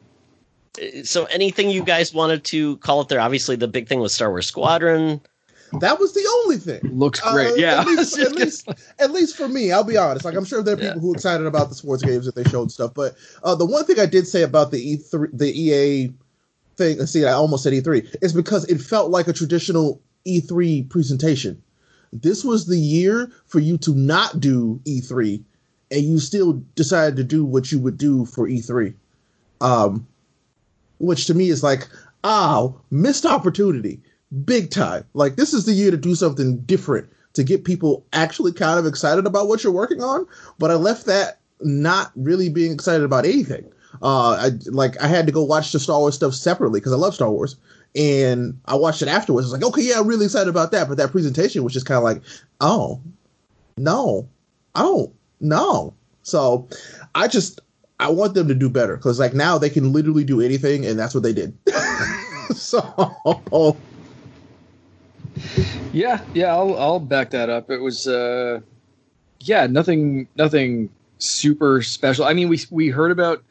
so anything you guys wanted to call it there? Obviously, the big thing was Star Wars Squadron. That was the only thing. Looks great. Uh, yeah. At least, at, least, at least for me, I'll be honest. Like I'm sure there are people Yeah. who are excited about the sports games that they showed stuff. But uh, the one thing I did say about the E3, the EA thing, see, I almost said E3, is because it felt like a traditional E3 presentation. This was the year for you to not do E3, and you still decided to do what you would do for E3. Um, which to me is like, oh, missed opportunity, big time. Like this is the year to do something different to get people actually kind of excited about what you're working on. But I left that not really being excited about anything. Uh, I like I had to go watch the Star Wars stuff separately because I love Star Wars, and I watched it afterwards. I was like, okay, yeah, I'm really excited about that. But that presentation was just kind of like, oh, no, I don't know. So I just I want them to do better because like now they can literally do anything, and that's what they did. so yeah, yeah, I'll I'll back that up. It was uh yeah, nothing nothing super special. I mean, we we heard about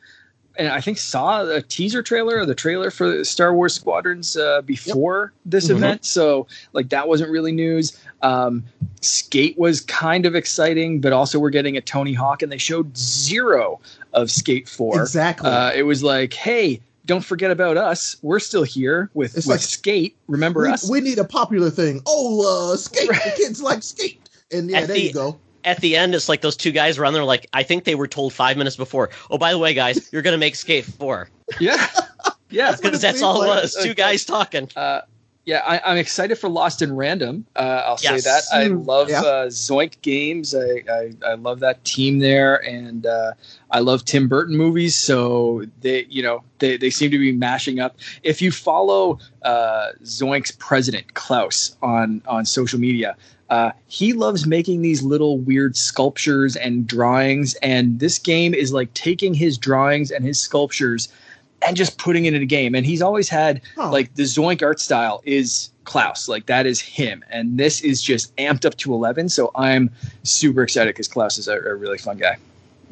and I think saw a teaser trailer or the trailer for Star Wars Squadrons uh, before yep. this mm-hmm. event, so like that wasn't really news. Um, Skate was kind of exciting, but also we're getting a Tony Hawk, and they showed zero of Skate Four. Exactly. Uh, it was like, hey, don't forget about us. We're still here with, with like, Skate. Remember we, us? We need a popular thing. Oh, uh, Skate. Right. The kids like Skate. And yeah, at there the, you go. At the end, it's like those two guys run there. Like I think they were told five minutes before. Oh, by the way, guys, you're gonna make Skate Four. Yeah, yeah, because that's all like. it was. Two guys talking. Uh, yeah, I, am excited for Lost in Random. Uh, I'll yes. say that. I mm, love yeah. uh, Zoink Games. I, I, I, love that team there, and uh, I love Tim Burton movies. So they, you know, they, they seem to be mashing up. If you follow uh, Zoink's president Klaus on on social media, uh, he loves making these little weird sculptures and drawings. And this game is like taking his drawings and his sculptures and just putting it in a game. And he's always had oh. like the Zoink art style is Klaus, like that is him, and this is just amped up to eleven. So I'm super excited because Klaus is a, a, really fun guy.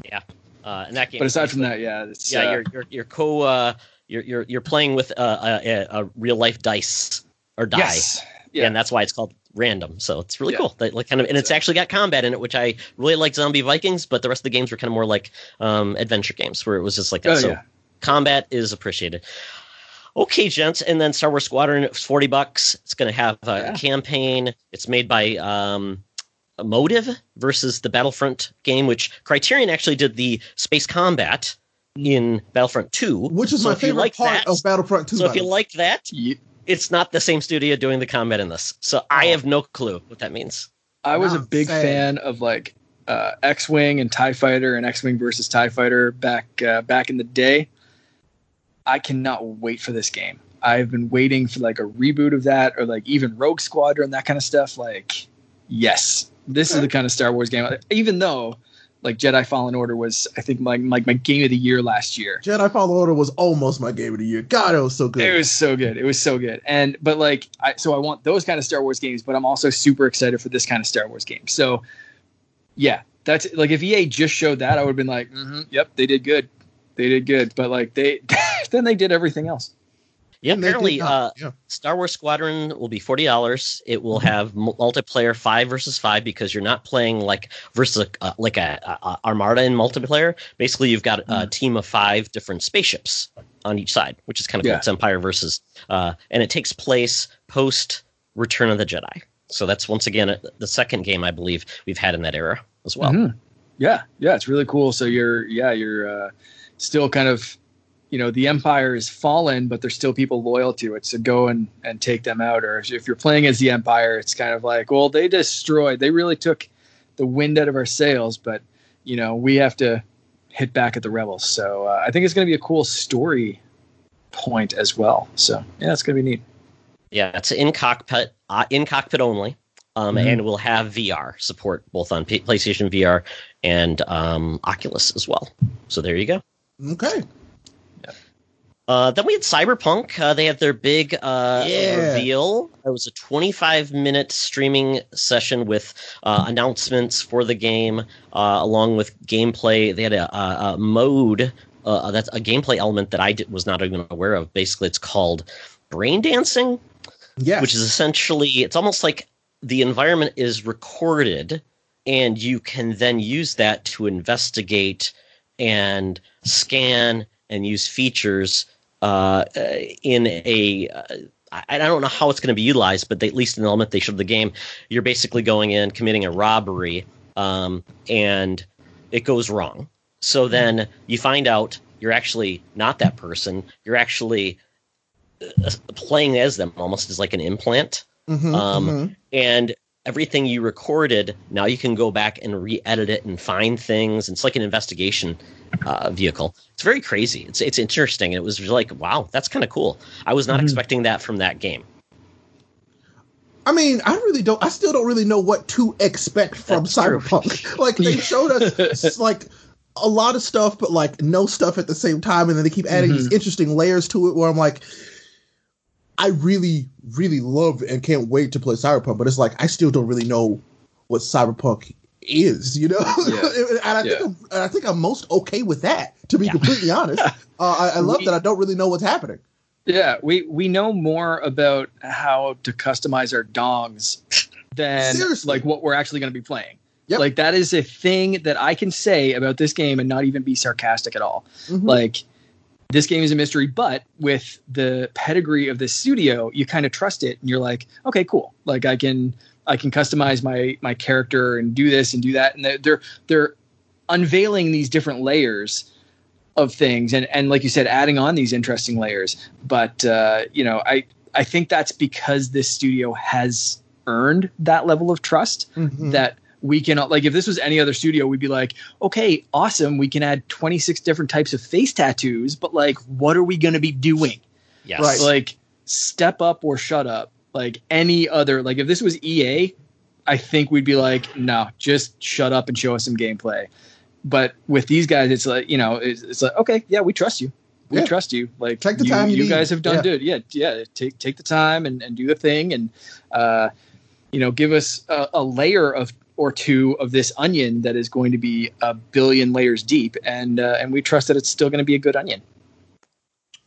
Yeah, uh, and that game. But aside from that, yeah, yeah, uh, you're, you're you're co uh, you're you're you're playing with uh, a, a, real life dice or die. Yes. Yeah. and that's why it's called random. So it's really yeah. cool. That, like kind of, and it's actually got combat in it, which I really like. Zombie Vikings, but the rest of the games were kind of more like um, adventure games, where it was just like that. Oh, so yeah combat is appreciated. Okay, gents, and then Star Wars Squadron, forty bucks. It's going to have a yeah. campaign. It's made by um, Motive versus the Battlefront game, which Criterion actually did the space combat in Battlefront Two, which is so my favorite like part that, of Battlefront Two. So if you like that, it's not the same studio doing the combat in this. So I oh. have no clue what that means. I was a big fan of like uh, X-wing and Tie Fighter and X-wing versus Tie Fighter back uh, back in the day. I cannot wait for this game. I've been waiting for like a reboot of that or like even Rogue Squadron, that kind of stuff. Like, yes, this is the kind of Star Wars game. Even though like Jedi Fallen Order was, I think, my, like my game of the year last year. Jedi Fallen Order was almost my game of the year. God, it was so good. It was so good. It was so good. And but like, I so I want those kind of Star Wars games, but I'm also super excited for this kind of Star Wars game. So, yeah, that's like if EA just showed that, I would have been like, mm-hmm, yep, they did good they did good, but like they then they did everything else. Yeah, apparently, uh, yeah. Star Wars Squadron will be forty dollars. It will have multiplayer five versus five because you're not playing like versus a, uh, like a, a, Armada in multiplayer. Basically, you've got a mm-hmm. team of five different spaceships on each side, which is kind of yeah. cool. It's Empire versus, uh, and it takes place post Return of the Jedi. So that's once again uh, the second game I believe we've had in that era as well. Mm-hmm. Yeah, yeah, it's really cool. So you're yeah you're uh, still kind of you know the empire is fallen but there's still people loyal to it so go and and take them out or if you're playing as the empire it's kind of like well they destroyed they really took the wind out of our sails but you know we have to hit back at the rebels so uh, i think it's going to be a cool story point as well so yeah it's going to be neat yeah it's in cockpit uh, in cockpit only um, mm-hmm. and we'll have VR support both on P- PlayStation VR and um, Oculus as well. So there you go. Okay. Uh, then we had Cyberpunk. Uh, they had their big uh, yeah. reveal. It was a 25 minute streaming session with uh, announcements for the game, uh, along with gameplay. They had a, a, a mode uh, that's a gameplay element that I did, was not even aware of. Basically, it's called brain dancing. Yes. Which is essentially, it's almost like the environment is recorded, and you can then use that to investigate and scan and use features uh, in a. Uh, I don't know how it's going to be utilized, but they, at least in the element they showed the game, you're basically going in committing a robbery, um, and it goes wrong. So then you find out you're actually not that person. You're actually uh, playing as them, almost as like an implant. Mm-hmm, um, mm-hmm. And everything you recorded now you can go back and re-edit it and find things. It's like an investigation uh, vehicle. It's very crazy. It's it's interesting. It was like wow, that's kind of cool. I was not Mhm. expecting that from that game. I mean, I really don't. I still don't really know what to expect from That's true. Cyberpunk. like they showed us like a lot of stuff, but like no stuff at the same time, and then they keep adding these interesting layers to it. Where I'm like, I really, really love and can't wait to play Cyberpunk, but it's like I still don't really know what Cyberpunk is. You know, Yeah. and I Yeah. think I'm, and I think I'm most okay with that. To be Yeah. completely honest, uh, I, I love We- that I don't really know what's happening. Yeah, we we know more about how to customize our dongs than Seriously. like what we're actually going to be playing. Yep. Like that is a thing that I can say about this game and not even be sarcastic at all. Mhm. Like this game is a mystery, but with the pedigree of this studio, you kind of trust it and you're like, okay, cool. Like I can I can customize my my character and do this and do that and they're they're, unveiling these different layers of things and and like you said adding on these interesting layers but uh you know i i think that's because this studio has earned that level of trust Mhm. that we can like if this was any other studio we'd be like okay awesome we can add 26 different types of face tattoos but like what are we going to be doing Yes. Right. like step up or shut up like any other like if this was ea i think we'd be like no just shut up and show us some gameplay but with these guys it's like you know it's, it's like okay yeah we trust you we Yeah. trust you like Take the you, time you you guys have done Yeah. good yeah yeah take take the time and, and do the thing and uh you know give us a, a layer of or two of this onion that is going to be a billion layers deep and uh, and we trust that it's still going to be a good onion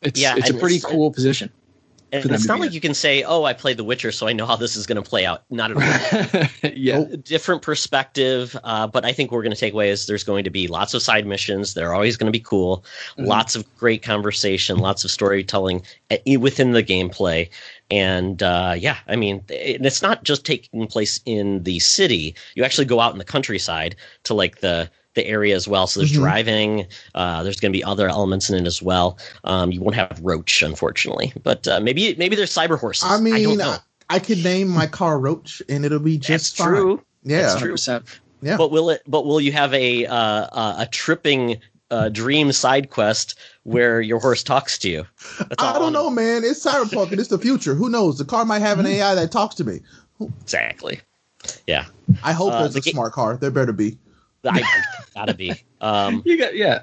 it's Yeah, it's a pretty it's- cool position And it's not like in. you can say, "Oh, I played The Witcher, so I know how this is going to play out." Not at all. yeah Oh. different perspective, uh, but I think we're going to take away is there's going to be lots of side missions. They're always going to be cool. Mhm. Lots of great conversation, lots of storytelling uh, within the gameplay. And uh, yeah, I mean, it, it's not just taking place in the city. You actually go out in the countryside to like the the area as well. So there's Mhm. driving. Uh, there's going to be other elements in it as well. Um, you won't have Roach, unfortunately, but uh, maybe maybe there's cyber horses. I mean, don't I, know. I could name my car Roach, and it'll be That's just fine. true. Yeah, That's true. 100%. Yeah. But will it? But will you have a uh, a tripping uh, dream side quest where your horse talks to you? That's I don't know, man. It's cyberpunk and it's the future. Who knows? The car might have Hmm. an AI that talks to me. exactly. Yeah, I hope Uh, there's the a ga- smart car. There better be. I gotta be. Um, You got yeah.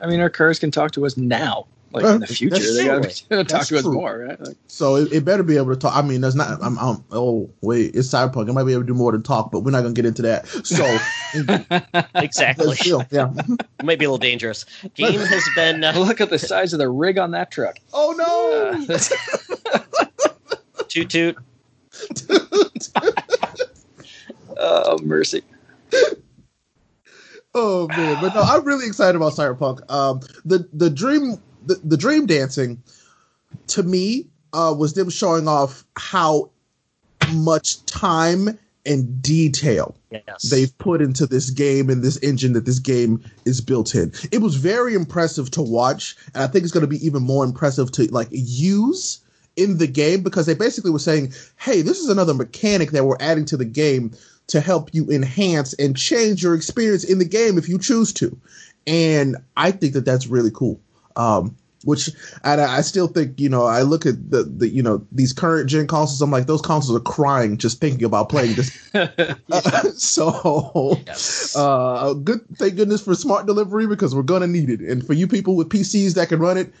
I mean, our cars can talk to us now, like in the future. that's They got true. to talk That's to us true. more, right? Like, So it, it better be able to talk. I mean, that's not. I'm, I'm. Oh wait, it's cyberpunk. It might be able to do more than talk, but we're not gonna get into that. So exactly. still, yeah. It might be a little dangerous. Game has been. Uh, look at the size of the rig on that truck. Oh no! Uh, toot toot. oh mercy! Oh man, but no, I'm really excited about Cyberpunk. Um, the the dream the, the dream dancing to me uh, was them showing off how much time and detail Yes. they've put into this game and this engine that this game is built in. It was very impressive to watch, and I think it's going to be even more impressive to like use in the game because they basically were saying, "Hey, this is another mechanic that we're adding to the game to help you enhance and change your experience in the game if you choose to." And I think that that's really cool. Um, which and I I still think you know I look at the, the you know these current gen consoles I'm like those consoles are crying just thinking about playing this. So Yes. uh good thank goodness for smart delivery because we're gonna need it. And for you people with pcs that can run it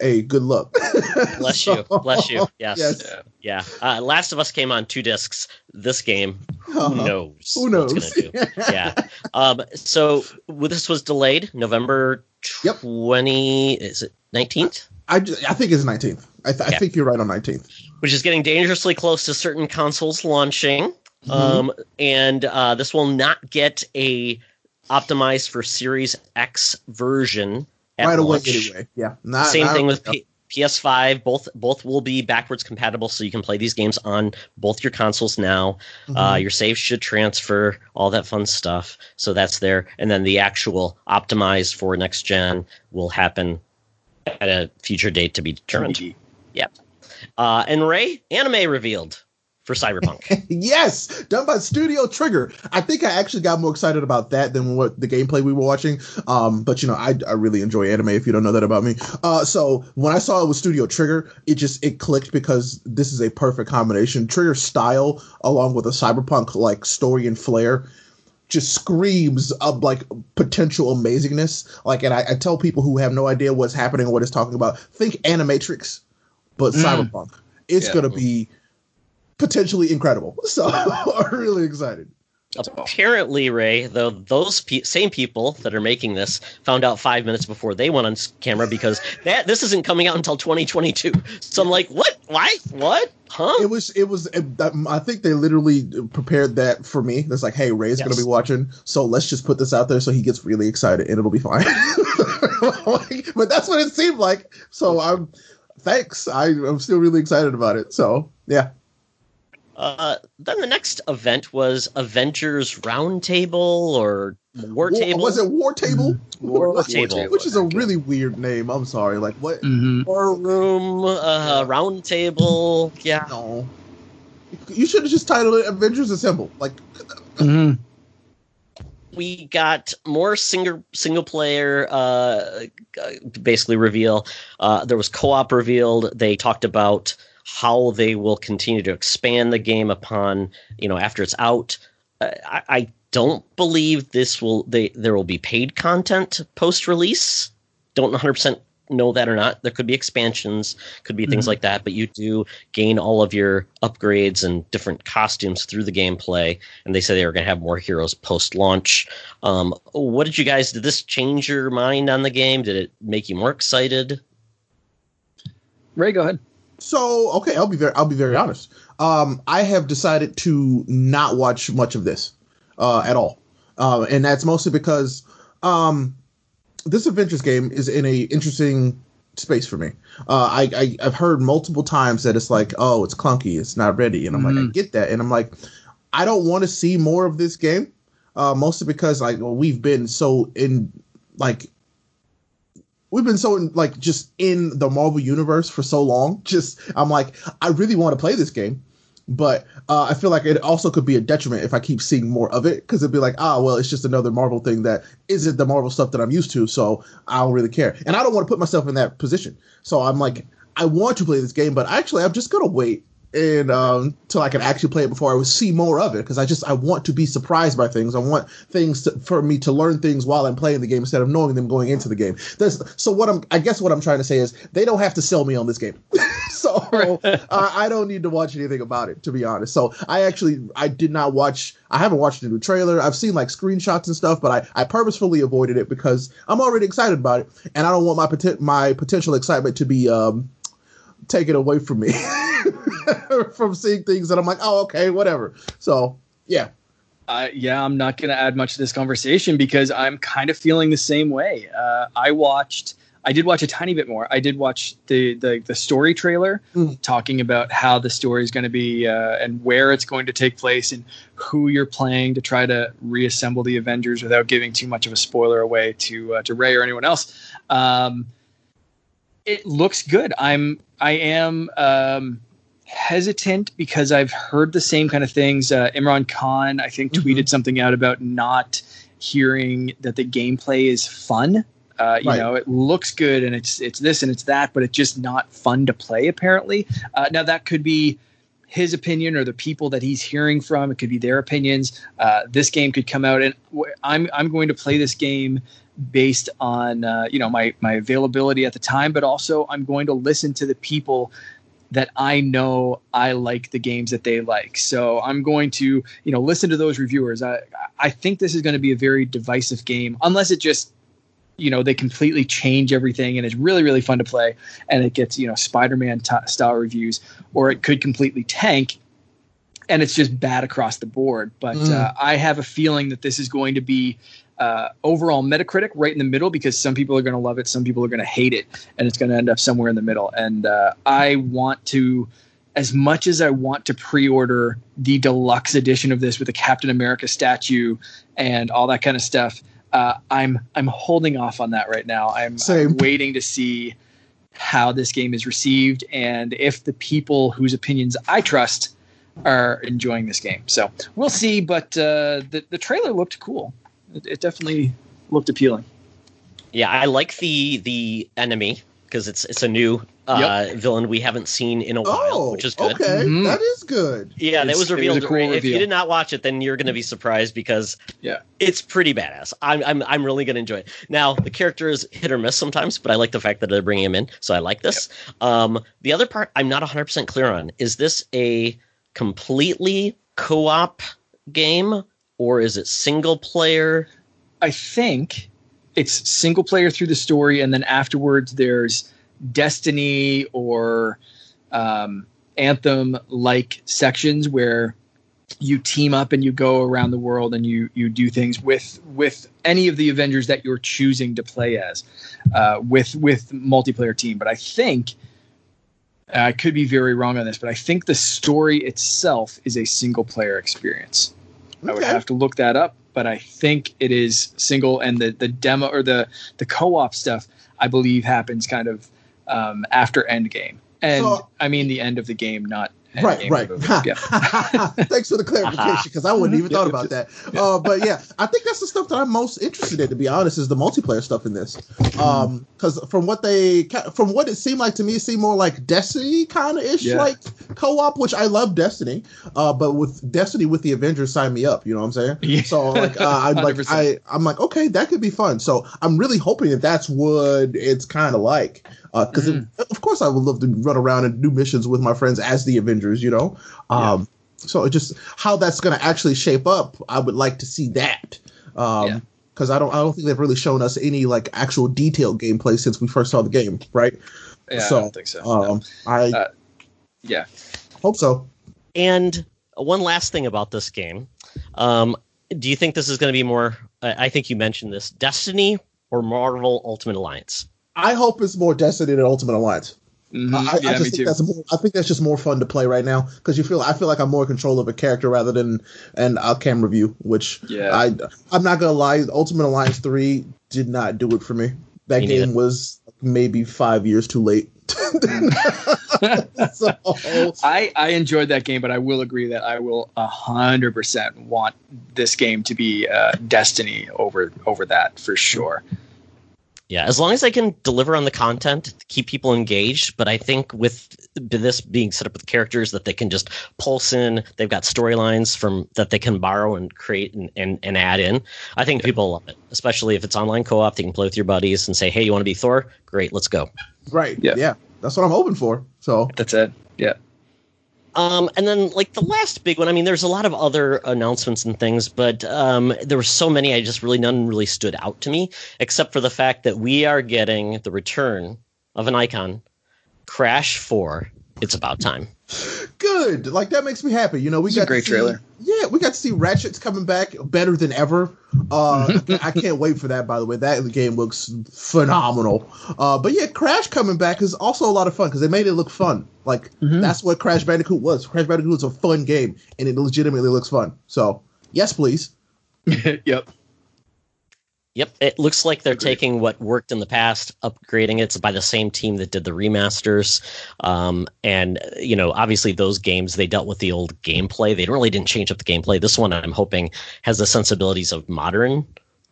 hey good luck Bless you. Bless you. Yes. yes Yeah. Uh, Last of Us came on two discs. This game, who Uh-huh. knows? who knows it's gonna do. yeah. Um, so well, this was delayed November Yep. twenty. Is it nineteenth? I, ju- I think it's 19th I, th- I think you're right on 19th Which is getting dangerously close to certain consoles launching. Mm-hmm. Um, and uh, this will not get a optimized for Series X version right away anyway yeah not, Same thing with P- PS5. Both both will be backwards compatible, so you can play these games on both your consoles now. Uh, Mhm. your saves should transfer, all that fun stuff. So that's there. And then the actual optimized for next gen will happen at a future date to be determined. Yep. Uh, and Ray, anime revealed. For Cyberpunk. yes, done by Studio Trigger. I think I actually got more excited about that than what the gameplay we were watching. Um, but you know, I, I really enjoy anime. If you don't know that about me, uh, so when I saw it was Studio Trigger, it just it clicked because this is a perfect combination. Trigger style along with a cyberpunk like story and flair just screams of like potential amazingness. Like, and I, I, tell people who have no idea what's happening or what it's talking about, think Animatrix, but mm. cyberpunk. It's yeah. gonna be potentially incredible. So I'm really excited. Apparently, Ray, though, those pe- same people that are making this found out five minutes before they went on camera because that this isn't coming out until 2022. So I'm like, what? Why? What? Huh? It was. It was. I think they literally prepared that for me. That's like, hey, Ray's yes. going to be watching, so let's just put this out there so he gets really excited and it'll be fine. but that's what it seemed like. So I'm. Thanks. I, I'm still really excited about it. So yeah. Uh, then the next event was Avengers Roundtable or War Table. Was it War Table? Mm-hmm. War, War Table, Table, which is a really weird name. I'm sorry. Like what? Mm-hmm. War Room, uh, Round Table. Yeah. No. You should have just titled it Avengers Assemble. Like. Mm-hmm. We got more single single player, uh, basically reveal. Uh, there was co op revealed. They talked about how they will continue to expand the game upon you know after it's out. I, I don't believe this will they there will be paid content post release. Don't 100 percent know that or not. There could be expansions, could be things mm-hmm. like that, but you do gain all of your upgrades and different costumes through the gameplay. And they say they were going to have more heroes post launch. Um, what did you guys? Did this change your mind on the game? Did it make you more excited? Ray, go ahead. So okay, I'll be very I'll be very honest. Um, I have decided to not watch much of this uh, at all, uh, and that's mostly because um, this Avengers game is in a interesting space for me. Uh, I, I have heard multiple times that it's like, oh, it's clunky, it's not ready, and I'm mm like, I mm-hmm. get that, and I'm like, I don't want to see more of this game, uh, mostly because like well, we've been so in like we've been so in, like just in the Marvel universe for so long. Just I'm like, I really want to play this game, but uh, I feel like it also could be a detriment if I keep seeing more of it because it'd be like, ah, well, it's just another Marvel thing that isn't the Marvel stuff that I'm used to, so I don't really care, and I don't want to put myself in that position. So I'm like, I want to play this game, but actually, I'm just gonna wait and um, till I can actually play it before I would see more of it because I just I want to be surprised by things. I want things to, for me to learn things while I'm playing the game instead of knowing them going into the game. There's, so what I'm I guess what I'm trying to say is they don't have to sell me on this game, so uh, I don't need to watch anything about it to be honest. So I actually I did not watch. I haven't watched the new trailer. I've seen like screenshots and stuff, but I, I purposefully avoided it because I'm already excited about it, and I don't want my my potential excitement to be um, taken away from me. from seeing things that I'm like, oh, okay, whatever. So yeah. Uh, yeah, I'm not going to add much to this conversation because I'm kind of feeling the same way. Uh, I watched, I did watch a tiny bit more. I did watch the the, the story trailer mm. talking about how the story is going to be uh, and where it's going to take place and who you're playing to try to reassemble the Avengers without giving too much of a spoiler away to uh, to Ray or anyone else. Um, it looks good. I'm I am. Um, hesitant because I've heard the same kind of things. Uh, Imran Khan, I think, tweeted mm-hmm. something out about not hearing that the gameplay is fun. Uh, you right. know, it looks good and it's it's this and it's that, but it's just not fun to play. Apparently, uh, now that could be his opinion or the people that he's hearing from. It could be their opinions. Uh, this game could come out, and I'm I'm going to play this game based on uh, you know my my availability at the time, but also I'm going to listen to the people that I know I like the games that they like. So I'm going to, you know, listen to those reviewers. I I think this is going to be a very divisive game unless it just you know they completely change everything and it's really really fun to play and it gets you know spider-man t- style reviews or it could completely tank and it's just bad across the board but mm. uh, i have a feeling that this is going to be uh, overall Metacritic right in the middle because some people are going to love it, some people are going to hate it, and it's going to end up somewhere in the middle. And uh, I want to, as much as I want to pre-order the deluxe edition of this with the Captain America statue and all that kind of stuff, uh, I'm I'm holding off on that right now. I'm, I'm waiting to see how this game is received and if the people whose opinions I trust are enjoying this game. So we'll see. But uh, the the trailer looked cool. It, it definitely looked appealing. Yeah, I like the the enemy because it's it's a new uh, villain we haven't seen in a while, Oh, which is good. okay, Mhm. that is good. Yeah, that was it was a revealed. cool if reveal. you did not watch it, then you're going to be surprised because Yeah. it's pretty badass. I'm I'm I'm really going to enjoy it. Now the character is hit or miss sometimes, but I like the fact that they're bringing him in, so I like this. Um, the other part I'm not 100 percent clear on is this a completely co-op game or is it single player? I think it's single player through the story, and then afterwards there's Destiny or um, Anthem like sections where you team up and you go around the world and you you do things with with any of the Avengers that you're choosing to play as uh, with with multiplayer team. But I think I could be very wrong on this, but I think the story itself is a single player experience. I would have to look that up, but I think it is single, and the the demo or the the co-op stuff I believe happens kind of um, after Endgame, and So- I mean the end of the game, not Right, right. of the movie. Yeah. Thanks for the clarification because I wouldn't even thought about that. Uh, but yeah, I think that's the stuff that I'm most interested in. To be honest, is the multiplayer stuff in this. Um, because from what they, from what it seemed like to me, it seemed more like Destiny kind of ish, Yeah. like co-op, which I love Destiny. Uh, but with Destiny with the Avengers, sign me up. You know what I'm saying? Yeah. So like, uh, I'm like, I, I'm like, okay, that could be fun. So I'm really hoping that that's what it's kind of like. Because of course I would love to run around and do missions with my friends as the Avengers. You know. Um, So just how that's going to actually shape up, I would like to see that. Um, Yeah. Because I don't, I don't think they've really shown us any like actual detailed gameplay since we first saw the game, right? Yeah, so, I don't think so. No. Um, I Uh, yeah. hope so. And one last thing about this game. Um, do you think this is going to be more? I think you mentioned this Destiny or Marvel Ultimate Alliance? I hope it's more Destiny than Ultimate Alliance. Mhm. I, I yeah, me just too. think that's more, I think that's just more fun to play right now because you feel I feel like I'm more in control of a character rather than an uh, camera view. Which Yeah. I I'm not gonna lie, Ultimate Alliance three did not do it for me. That Me game neither. was maybe five years too late. so I, I enjoyed that game, but I will agree that I will hundred percent want this game to be uh, Destiny over over that for sure. Yeah, as long as they can deliver on the content, keep people engaged. But I think with this being set up with characters that they can just pulse in, they've got storylines from that they can borrow and create and, and, and add in. I think people love it, especially if it's online co-op. They can play with your buddies and say, "Hey, you want to be Thor? Great, let's go." right, Yeah. yeah. that's what I'm hoping for. So That's it. Yeah. Um, and then like the last big one, I mean, there's a lot of other announcements and things, but um, there were so many, I just really none really stood out to me, except for the fact that we are getting the return of an icon, Crash Four. It's about time. Good, like that makes me happy. You know, we It's a got to great see- trailer. Yeah, we got to see Ratchet's coming back better than ever. Uh, I can't wait for that. By the way, that game looks phenomenal. Uh, but yeah, Crash coming back is also a lot of fun because they made it look fun. Like Mhm. that's what Crash Bandicoot was. Crash Bandicoot was a fun game, and it legitimately looks fun. So yes, please. yep. Yep, it looks like they're Agreed. taking what worked in the past, upgrading it. It's by the same team that did the remasters, um, and you know, obviously those games they dealt with the old gameplay. They really didn't change up the gameplay. This one, I'm hoping, has the sensibilities of modern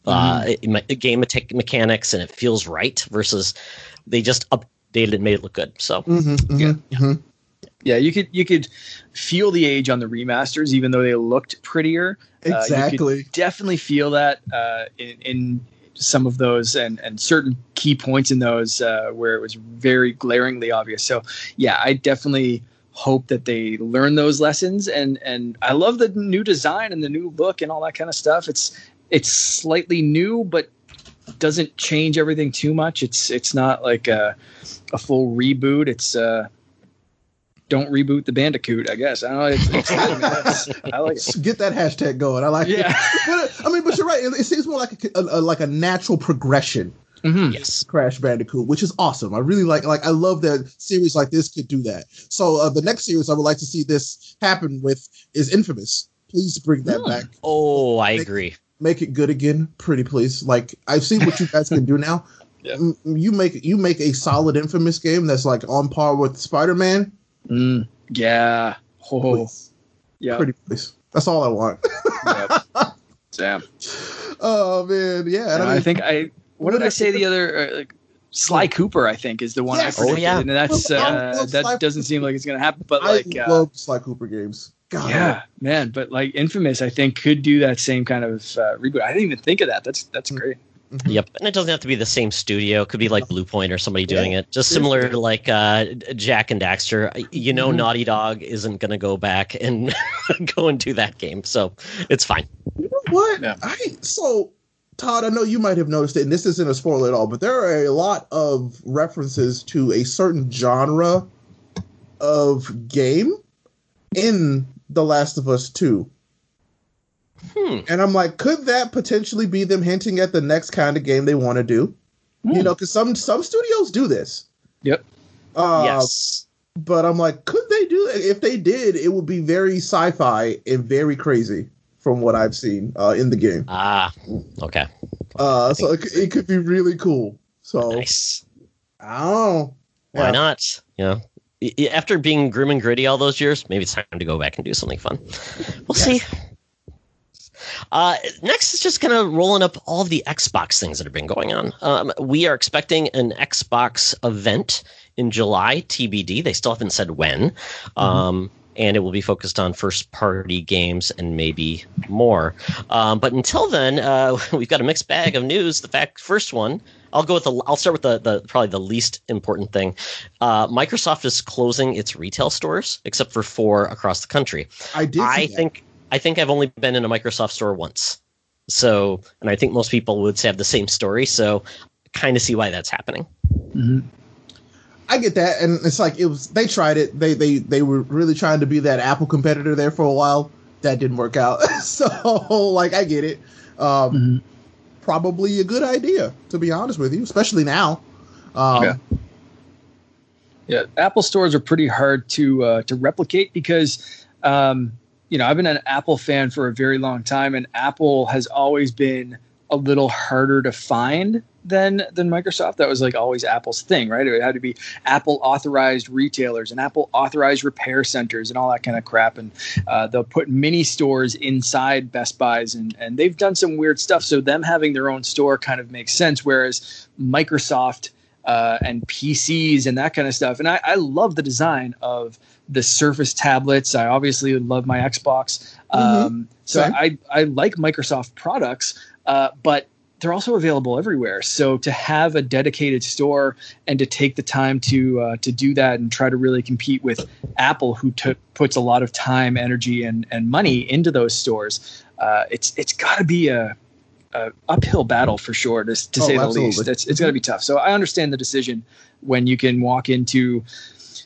uh, Mm-hmm. me- game me- mechanics, and it feels right. Versus they just updated and made it look good. So Mm-hmm, Yeah. Yeah, you could you could feel the age on the remasters, even though they looked prettier. Uh, you could Exactly. definitely feel that uh, in, in some of those and and certain key points in those uh, where it was very glaringly obvious. So yeah, I definitely hope that they learn those lessons and and I love the new design and the new look and all that kind of stuff. It's it's slightly new, but doesn't change everything too much. It's it's not like a a full reboot. It's uh don't reboot the Bandicoot. I guess I don't know. It's, it's cool, man. It's- I like it. Get that hashtag going. I like Yeah. it. But, I mean, but you're right. It, it seems more like a, a, like a natural progression. Mhm. yes, Crash Bandicoot, which is awesome. I really like like I love that series like this could do that. So uh, the next series I would like to see this happen with is Infamous. Please bring that Hmm. back. oh, I agree. Make it good again, pretty please. Like I've seen what you guys can do now. Yeah. You make you make a solid Infamous game that's like on par with Spider Man. Mm, yeah. Oh, Yeah. Pretty please. That's all I want. Yep. Sam. oh man, yeah. and I, I mean, think I. What did I say? The other uh, like, Sly Cooper, I think, is the one Yes. I predicted, Oh, yeah. and that's uh, that Sly doesn't seem like it's gonna happen. But I like, uh, love Sly Cooper games. God, yeah, man. But like, Infamous, I think could do that same kind of uh, reboot. I didn't even think of that. That's that's Mm. great. Yep, and it doesn't have to be the same studio. It could be like Bluepoint or somebody Yeah. doing it. Just similar to like uh, Jak and Daxter. You know, Mhm. Naughty Dog isn't going to go back and go and do that game, so it's fine. You know what? Yeah. I so Todd, I know you might have noticed it, and this isn't a spoiler at all, but there are a lot of references to a certain genre of game in The Last of Us 2. Hmm. And I'm like, could that potentially be them hinting at the next kind of game they want to do? You Hmm. know, because some some studios do this. Yep. Uh, yes. But I'm like, could they do it? If they did, it would be very sci-fi and very crazy from what I've seen uh, in the game. Ah. Okay. Uh, so it, it could be really cool. So Nice. I don't know. Why Yeah. not? You know, after being grim and gritty all those years, maybe it's time to go back and do something fun. We'll see. Uh, next is just kind of rolling up all of the Xbox things that have been going on. Um, we are expecting an Xbox event in July, TBD. They still haven't said when. Um, and it will be focused on first party games and maybe more. Um, but until then, uh, we've got a mixed bag of news. The fact, first one, I'll go with the. I'll start with the, the probably the least important thing. Uh, Microsoft is closing its retail stores, except for four across the country. I did. I think I think I've only been in a Microsoft store once. So, and I think most people would have the same story. So, kind of see why that's happening. Mhm. I get that, and it's like it was. They tried it. They they they were really trying to be that Apple competitor there for a while. That didn't work out. so like I get it. Um, Mhm. Probably a good idea to be honest with you, especially now. Um, Yeah. Yeah, Apple stores are pretty hard to uh, to replicate because, um, you know, I've been an Apple fan for a very long time, and Apple has always been a little harder to find than than Microsoft. That was like always Apple's thing, right? It had to be Apple authorized retailers and Apple authorized repair centers and all that kind of crap. And uh, they'll put mini stores inside Best Buys, and and they've done some weird stuff. So them having their own store kind of makes sense. Whereas Microsoft uh, and PCs and that kind of stuff. And I, I love the design of the Surface tablets. I obviously would love my Xbox. Um, so. I, I like Microsoft products, uh, but they're also available everywhere. So to have a dedicated store and to take the time to uh, to do that and try to really compete with Apple, who took puts a lot of time, energy, and and money into those stores, uh, it's it's got to be a, a uphill battle for sure, to, to Oh, say the absolutely. least. It's it's got to be tough. So I understand the decision when you can walk into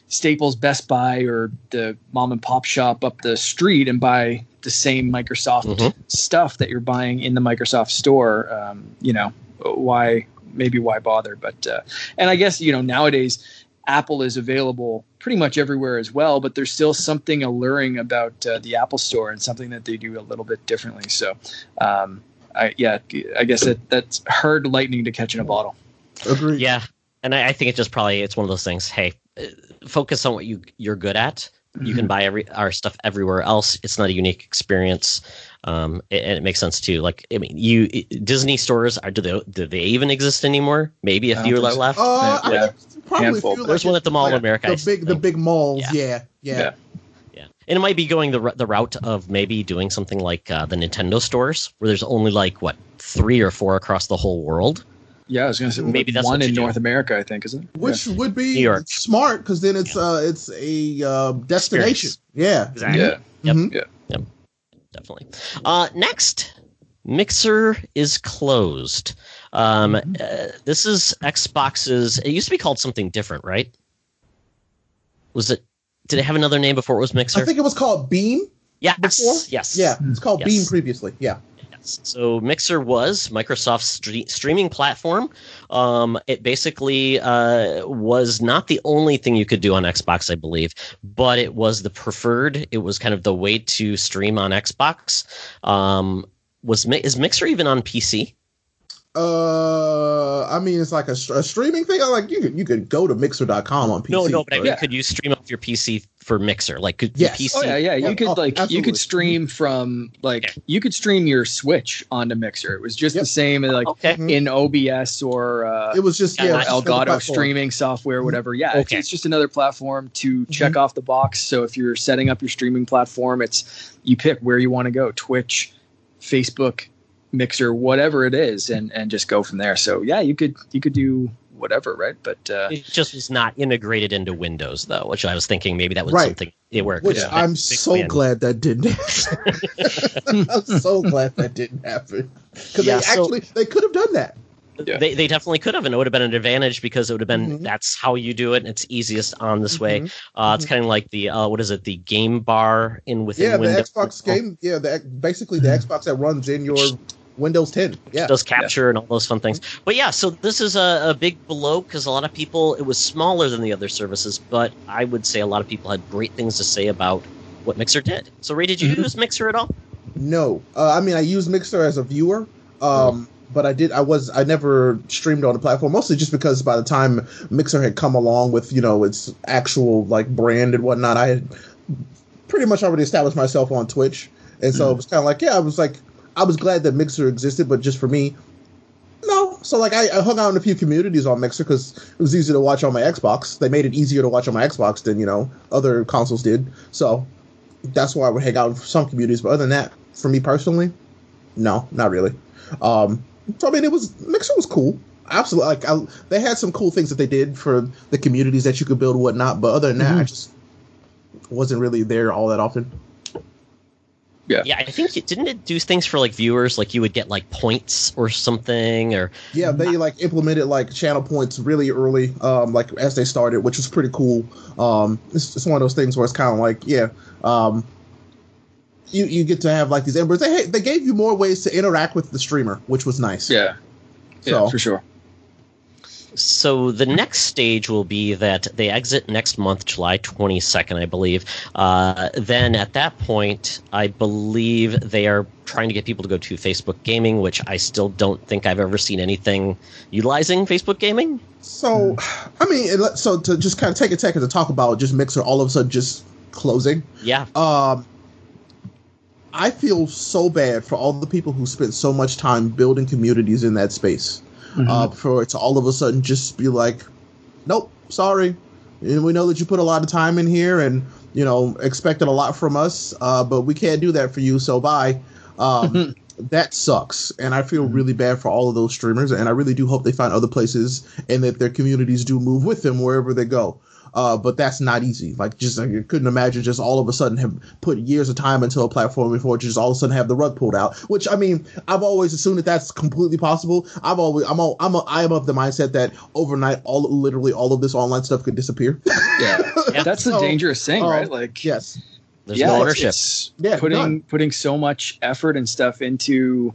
Staples, Best Buy, or the mom and pop shop up the street and buy the same Microsoft Mhm. stuff that you're buying in the Microsoft store. Um, you know, why maybe why bother? But uh, and I guess you know nowadays Apple is available pretty much everywhere as well, but there's still something alluring about uh, the Apple Store and something that they do a little bit differently. So, um, I yeah, I guess that that's hard lightning to catch in a bottle. Agreed. Yeah, and I, I think it just probably it's one of those things. Hey, focus on what you you're good at. You can buy every our stuff everywhere else. It's not a unique experience, um, and and it makes sense too. Like I mean, you Disney stores are do they do they even exist anymore? Maybe a few are so. left. Uh, Yeah. think probably Handful. feel like There's one at the Mall of America, The big, the big malls. Yeah. Yeah, yeah. Yeah. Yeah, and it might be going the the route of maybe doing something like uh, the Nintendo stores, where there's only like what three or four across the whole world. Yeah, I was going to say Maybe that's one in do. North America, I think, isn't it? Which would be smart because then it's uh it's a uh, destination. Yeah. Exactly. yeah. Yep. Mhm. definitely. Uh, next, Mixer is closed. Um, uh, this is Xbox's. It used to be called something different, right? Was it? Did it have another name before it was Mixer? I think it was called Beam. yes. before? Yes. Yeah, it's called Yes. Beam previously. Yeah. So Mixer was Microsoft's stre- streaming platform. Um, it basically uh, was not the only thing you could do on Xbox, I believe, but it was the preferred. It was kind of the way to stream on Xbox. Um, was is Mixer even on PC? Uh, I mean, it's like a, a streaming thing. I like you could you could go to Mixer.com on PC. No, no, but I mean, Yeah. could you stream off your PC for Mixer? Like, could Yes. the PC? Oh yeah, yeah. You Yeah, could oh, like you could stream from like Okay. you could stream your Switch onto Mixer. It was just Yep. the same like Okay. Mhm. in OBS or uh, it was just Yeah, yeah, or it's just another Elgato streaming software, whatever. Yeah, Okay. it's just another platform to check off the box. So if you're setting up your streaming platform, it's you pick where you want to go: Twitch, Facebook, Mixer, whatever it is, and and just go from there. So yeah, you could you could do whatever, right? But uh, It just was not integrated into Windows, though, which I was thinking maybe that was Right. something it worked. Which Yeah. I'm so fan. glad that didn't happen. I'm so glad that didn't happen because Yeah, they so- actually they could have done that. Yeah. They, they definitely could have, and it would have been an advantage because it would have been Mhm. that's how you do it, and it's easiest on this way. Mhm. Uh, it's kind of like the uh, what is it, the game bar in within Yeah, Windows. the Xbox game. Yeah, the basically the Xbox that runs in your Windows 10. Yeah, does capture and all those fun things. But yeah, so this is a, a big blow because a lot of people it was smaller than the other services, but I would say a lot of people had great things to say about what Mixer did. So Ray, did you Mhm. use Mixer at all? No, uh, I mean I use Mixer as a viewer, um, but I did I was I never streamed on the platform mostly just because by the time Mixer had come along with you know its actual like brand and whatnot, I had pretty much already established myself on Twitch, and so it was kind of like yeah, I was like I was glad that Mixer existed, but just for me. No, so like I, I hung out in a few communities on Mixer because it was easy to watch on my Xbox. They made it easier to watch on my Xbox than you know other consoles did. So that's why I would hang out in some communities. But other than that, for me personally, no, not really. Um, so I mean, it was Mixer was cool. Absolutely, like I, they had some cool things that they did for the communities that you could build and whatnot. But other than that, I Mhm. just wasn't really there all that often. Yeah, I think it didn't it do things for like viewers, like you would get like points or something, or Yeah, they like implemented like channel points really early, um, like as they started, which was pretty cool. Um, it's, it's one of those things where it's kind of like, yeah, um, you you get to have like these embers. They they gave you more ways to interact with the streamer, which was nice. yeah, yeah, So- for sure. So the next stage will be that they exit next month, July 22nd, I believe. Uh, then at that point, I believe they are trying to get people to go to Facebook Gaming, which I still don't think I've ever seen anything utilizing Facebook Gaming. So, I mean, so to just kind of take a second to talk about just Mixer all of a sudden just closing. Yeah, Um, I feel so bad for all the people who spent so much time building communities in that space. Mm-hmm. uh, for it to all of a sudden just be like, nope, sorry. And we know that you put a lot of time in here and, you know, expected a lot from us, uh, but we can't do that for you, so bye. Um, that sucks. And I feel really bad for all of those streamers. And I really do hope they find other places and that their communities do move with them wherever they go. Uh, but that's not easy. Like, just I couldn't imagine just all of a sudden have put years of time into a platform before just all of a sudden have the rug pulled out. Which I mean, I've always assumed that that's completely possible. I've always I'm all, I'm a, I am of the mindset that overnight, all literally all of this online stuff could disappear. yeah, Yeah. that's the So, dangerous thing, um, right? Like, yes, there's yeah, no it's- ownership. it's Yeah, putting none. putting so much effort and stuff into.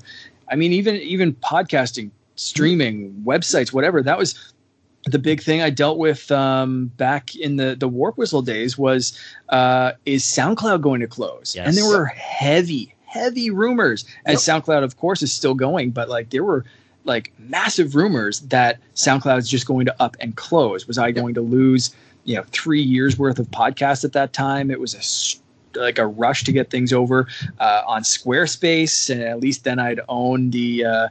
I mean, even even podcasting, streaming, websites, whatever. That was the big thing I dealt with um, back in the the Warp Whistle days. Was uh, is SoundCloud going to close? Yes. And there were heavy, heavy rumors. As SoundCloud, of course, is still going, but like there were like massive rumors that SoundCloud is just going to up and close. Was I going to lose? You know, three years worth of podcasts at that time. It was a like a rush to get things over uh, on Squarespace, and at least then I'd own the uh,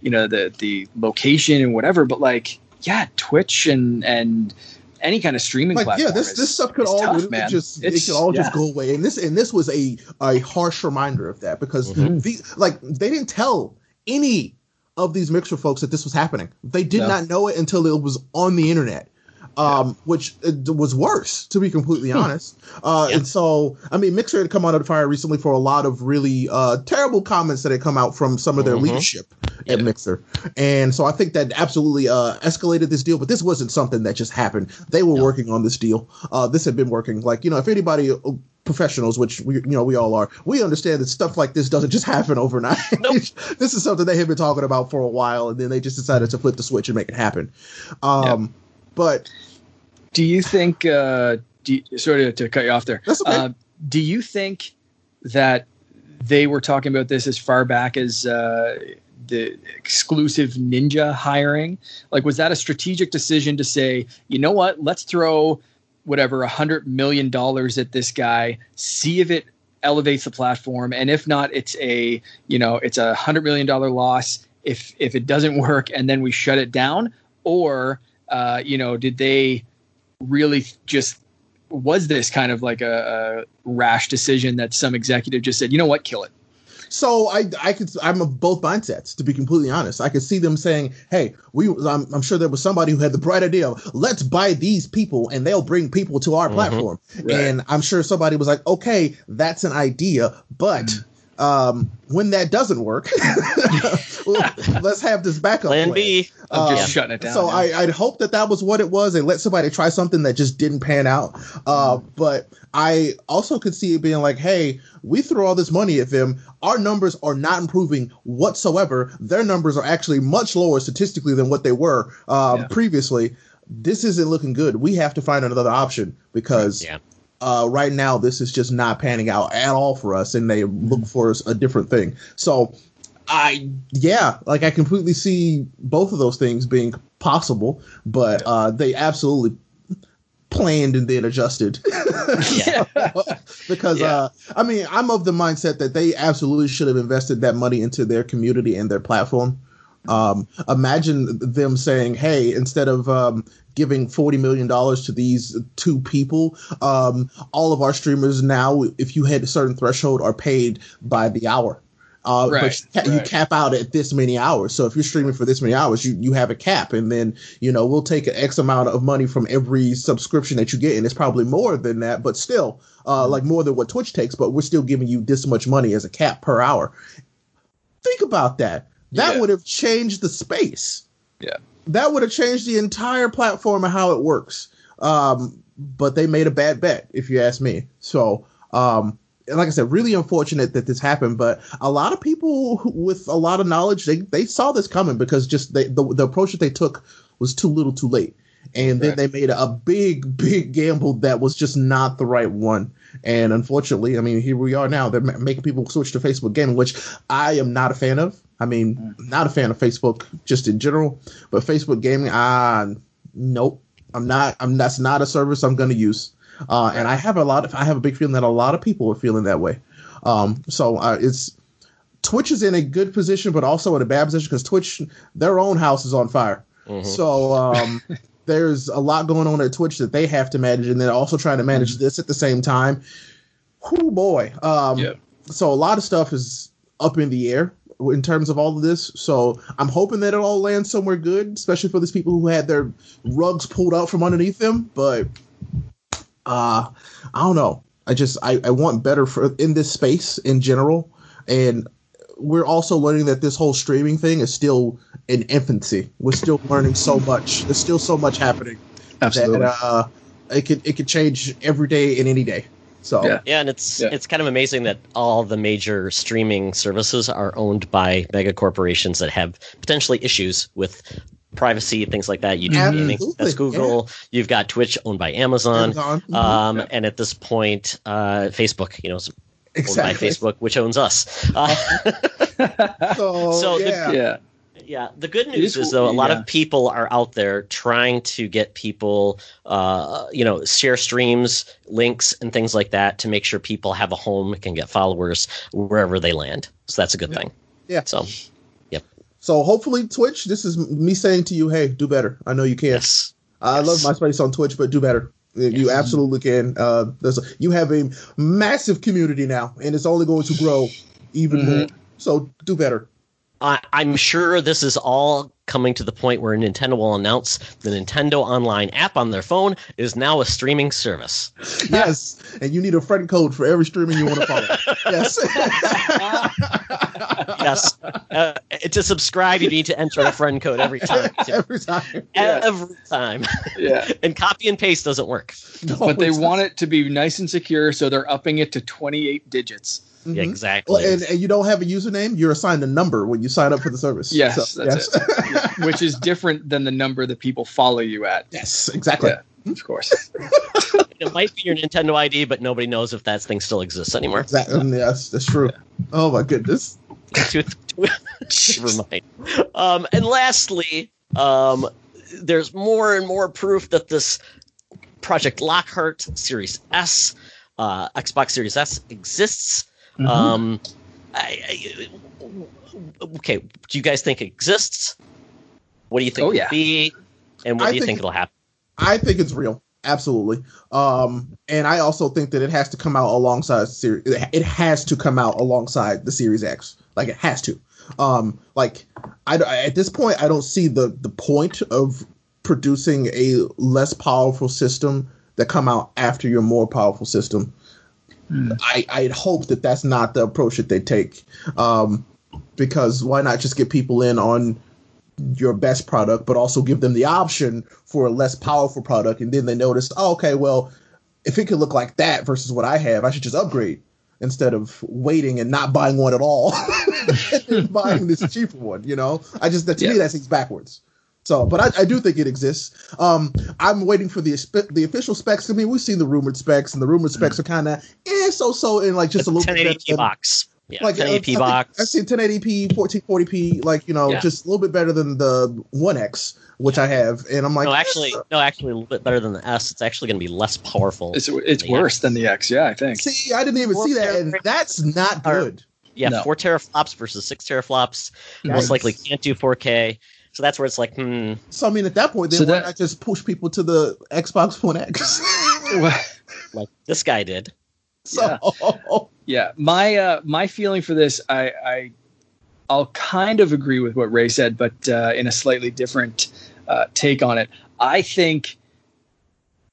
you know the the location and whatever. But like, yeah, Twitch and and any kind of streaming like platform. yeah, this is- this stuff could all tough, just It's- it could all just go away. And this and this was a a harsh reminder of that because Mhm. these like they didn't tell any of these mixer folks that this was happening. They did No. not know it until it was on the internet. Um, which it was worse, to be completely honest. Uh, Yeah. and so, I mean, Mixer had come out of the fire recently for a lot of really uh, terrible comments that had come out from some of their Mhm. leadership at Yeah. Mixer. And so I think that absolutely uh, escalated this deal, but this wasn't something that just happened. They were No. working on this deal. Uh, this had been working. Like, you know, if anybody, uh, professionals, which we, you know, we all are, we understand that stuff like this doesn't just happen overnight. Nope. this is something they had been talking about for a while, and then they just decided to flip the switch and make it happen. Um, But Do you think? Uh, do you, sorry to, to cut you off there. That's okay. Uh, do you think that they were talking about this as far back as uh, the exclusive ninja hiring? Like, was that a strategic decision to say, you know what, let's throw whatever a hundred million dollars at this guy, see if it elevates the platform, and if not, it's a you know it's a hundred million dollar loss if if it doesn't work, and then we shut it down, or uh, you know, did they really just was this kind of like a, a rash decision that some executive just said, you know what, kill it? So I I could I'm of both mindsets to be completely honest. I could see them saying, "Hey, we I'm, I'm sure there was somebody who had the bright idea of let's buy these people and they'll bring people to our mm-hmm. platform." Right. And I'm sure somebody was like, "Okay, that's an idea, but mm um, when that doesn't work, let's have this backup plan. plan. B. I'm just um, shutting it down. So I, would hope that that was what it was, and let somebody try something that just didn't pan out. Uh. But I also could see it being like, hey, we threw all this money at them. Our numbers are not improving whatsoever. Their numbers are actually much lower statistically than what they were um, yeah. previously. This isn't looking good. We have to find another option because yeah uh, right now this is just not panning out at all for us, and they look for a different thing. So, I yeah, like I completely see both of those things being possible, but uh, they absolutely planned and then adjusted. yeah. because yeah. uh, I mean, I'm of the mindset that they absolutely should have invested that money into their community and their platform. Um, imagine them saying, "Hey, instead of um, giving forty million dollars to these two people, um, all of our streamers now, if you hit a certain threshold, are paid by the hour." Uh, right, but you, right. cap out at this many hours. So if you're streaming for this many hours, you, you have a cap, and then you know we'll take an X amount of money from every subscription that you get, and it's probably more than that, but still, uh, like more than what Twitch takes. But we're still giving you this much money as a cap per hour. Think about that that yeah. would have changed the space. Yeah. That would have changed the entire platform and how it works. Um, but they made a bad bet, if you ask me. So, um, like I said, really unfortunate that this happened. But a lot of people with a lot of knowledge, they, they saw this coming because just they, the, the approach that they took was too little too late. And then they made a big, big gamble that was just not the right one. And unfortunately, I mean, here we are now. They're making people switch to Facebook gaming, which I am not a fan of. I mean, mm. not a fan of Facebook just in general, but Facebook gaming, ah, nope. I'm not. I'm that's not a service I'm going to use. Uh, and I have a lot of. I have a big feeling that a lot of people are feeling that way. Um, so uh, it's Twitch is in a good position, but also in a bad position because Twitch, their own house is on fire. Mm-hmm. So um, there's a lot going on at Twitch that they have to manage, and they're also trying to manage mm-hmm. this at the same time. Oh boy. Um, yeah. So a lot of stuff is up in the air in terms of all of this. So I'm hoping that it all lands somewhere good, especially for these people who had their rugs pulled out from underneath them. But uh, I don't know. I just I, I want better for in this space in general, and we're also learning that this whole streaming thing is still in infancy. We're still learning so much. There's still so much happening. Absolutely. That, uh, it could it could change every day in any day. So yeah, yeah and it's yeah. it's kind of amazing that all the major streaming services are owned by mega corporations that have potentially issues with privacy things like that. YouTube Gaming, that's Google. Yeah. You've got Twitch owned by Amazon, Amazon. Mm-hmm. Um, yeah. and at this point, uh, Facebook. You know, exactly. owned by Facebook, which owns us. Uh, so, so yeah. The, yeah. Yeah, the good news is, though a lot yeah. of people are out there trying to get people, uh, you know, share streams, links, and things like that to make sure people have a home, can get followers wherever they land. So that's a good yeah. thing. Yeah. So, yep. So hopefully Twitch, this is me saying to you, hey, do better. I know you can. Yes. I yes. love my space on Twitch, but do better. Yes. You absolutely can. Uh, there's a, you have a massive community now, and it's only going to grow even mm-hmm. more. So do better. I, I'm sure this is all coming to the point where Nintendo will announce the Nintendo Online app on their phone is now a streaming service. Yes, and you need a friend code for every streaming you want to follow. yes. yes. Uh, to subscribe, you need to enter a friend code every time. Too. Every time. Every time. Yeah. and copy and paste doesn't work. No, but they want it to be nice and secure, so they're upping it to 28 digits. Mm-hmm. Yeah, exactly. Well, and, and you don't have a username, you're assigned a number when you sign up for the service. yes, so, that's yes. it. Which is different than the number that people follow you at. Yes, exactly. Yeah, of course. it might be your Nintendo ID, but nobody knows if that thing still exists anymore. Exactly. Yes, that's true. Yeah. Oh my goodness. Never mind. Um, and lastly, um, there's more and more proof that this Project Lockhart Series S, uh, Xbox Series S exists. Mhm. Um, I, I, okay, do you guys think it exists? What do you think Oh, it yeah. will be? And what I do you think think it'll happen? I think it's real. Absolutely. Um, and I also think that it has to come out alongside series. It has to come out alongside the Series X. Like it has to. Um, like I at this point, I don't see the the point of producing a less powerful system that come out after your more powerful system. Hmm. I I'd hope that that's not the approach that they take. Um, because why not just get people in on your best product, but also give them the option for a less powerful product. And then they notice, oh, okay, well, if it could look like that versus what I have, I should just upgrade instead of waiting and not buying one at all and buying this cheaper one. You know, I just that to me that seems backwards. So, but I, I do think it exists. Um, I'm waiting for the the official specs. I mean, we've seen the rumored specs, and the rumored specs are kind of eh, so so, and like just a little bit. 1080p than- box. Yeah, like 1080p I think box. I see 1080p, 1440p, like you know, Yeah. just a little bit better than the One X, which I have, and I'm like, no, actually, no, actually, a little bit better than the S. It's actually going to be less powerful. It's it's The worse X. than the X. Yeah, I think. see, I didn't even see that, and that's not good. yeah, no. four teraflops versus six teraflops. Right. Most likely can't do 4K. So that's where it's like, hmm, So I mean, at that point, then So why that- not just push people to the Xbox One X? like this guy did. so Yeah, my uh, my feeling for this, I, I I'll kind of agree with what Ray said, but uh, in a slightly different uh, take on it. I think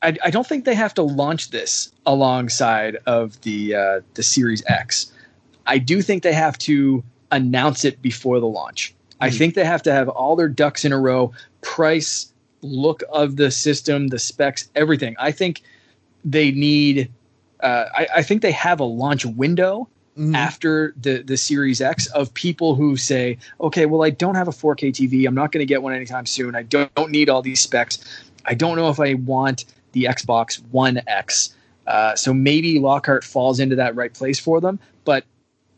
I, I don't think they have to launch this alongside of the uh, the Series X. I do think they have to announce it before the launch. I Mhm. think they have to have all their ducks in a row, price, look of the system, the specs, everything. I think they need. Uh, I, I think they have a launch window mhm. after the the Series X of people who say, okay, well, I don't have a 4K TV. I'm not going to get one anytime soon. I don't, don't need all these specs. I don't know if I want the Xbox One X. Uh, so maybe Lockhart falls into that right place for them. But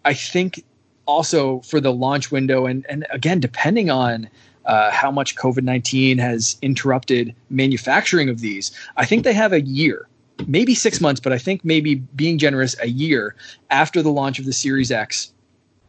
I think also for the launch window, and and again, depending on uh, how much COVID 19 has interrupted manufacturing of these, I think they have a year, maybe six months, but I think maybe being generous, a year after the launch of the Series X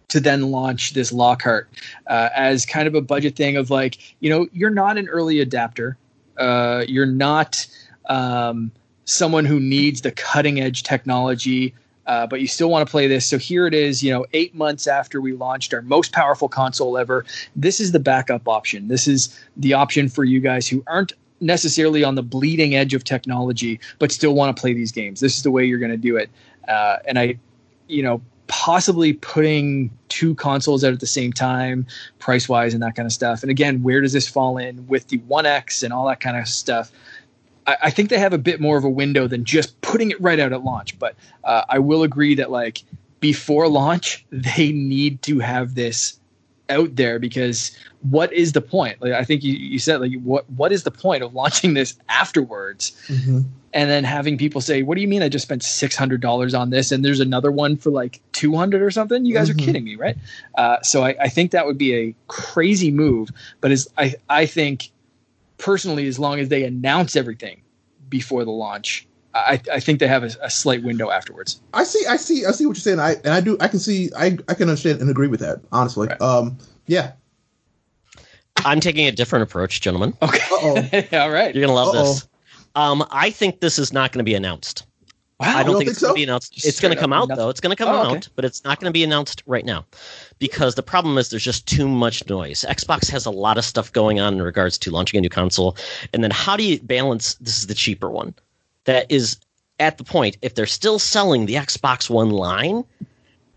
to then launch this Lockhart uh, as kind of a budget thing of like, you know, you're not an early adapter. Uh, you're not um, someone who needs the cutting edge technology, uh, but you still want to play this. So here it is, you know, eight months after we launched our most powerful console ever. This is the backup option. This is the option for you guys who aren't necessarily on the bleeding edge of technology, but still want to play these games. This is the way you're going to do it. Uh, and I, you know, possibly putting two consoles out at the same time, price wise, and that kind of stuff. And again, where does this fall in with the One X and all that kind of stuff? I, I think they have a bit more of a window than just putting it right out at launch. But uh, I will agree that like before launch, they need to have this out there because what is the point? Like I think you, you said like what what is the point of launching this afterwards Mhm. and then having people say, "What do you mean I just spent six hundred dollars on this and there's another one for like two hundred or something?" You guys Mhm. are kidding me, right? Uh, so I, I think that would be a crazy move. But as I I think personally, as long as they announce everything before the launch, I, I think they have a, a slight window afterwards. I see, I see, I see what you're saying. I and I do, I can see, I, I can understand and agree with that. Honestly, Right. um, yeah. I'm taking a different approach, gentlemen. Okay, all right. You're gonna love Uh-oh. this. Um, I think this is not going to be announced. Wow. I don't don't think, think it's going so? to be announced. Just it's going to come out nothing. though. It's going to come Oh, okay. out, but it's not going to be announced right now because the problem is there's just too much noise. Xbox has a lot of stuff going on in regards to launching a new console, and then how do you balance? This is the cheaper one that is at the point if they're still selling the Xbox One line,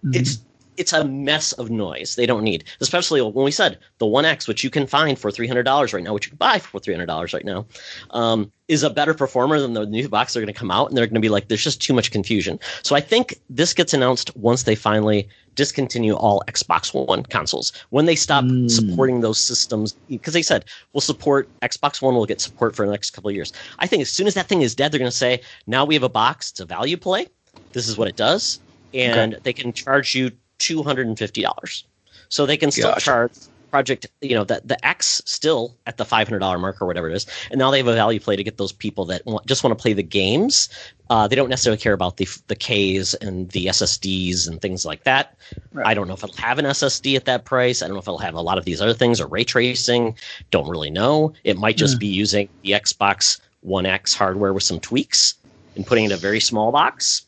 Mm-hmm. it's it's a mess of noise they don't need especially when we said the one x which you can find for $300 right now which you can buy for $300 right now um, is a better performer than the new box they're going to come out and they're going to be like there's just too much confusion. So i think this gets announced once they finally discontinue all xbox one consoles. When they stop Mm. supporting those systems because they said we'll support xbox one We'll get support for the next couple of years. I think as soon as that thing is dead they're going to say now we have a box it's a value play. This is what it does. And they can charge you $250 so they can still Gotcha. charge project you know the, the x still at the $500 mark or whatever it is. And now they have a value play to get those people that want, just want to play the games. Uh, they don't necessarily care about the the ks and the ssds and things like that. Right. i don't know if it'll have an ssd at that price. I don't know if it'll have a lot of these other things or ray tracing. Don't really know. It might just Yeah. be using the xbox one x hardware with some tweaks and putting it in a very small box.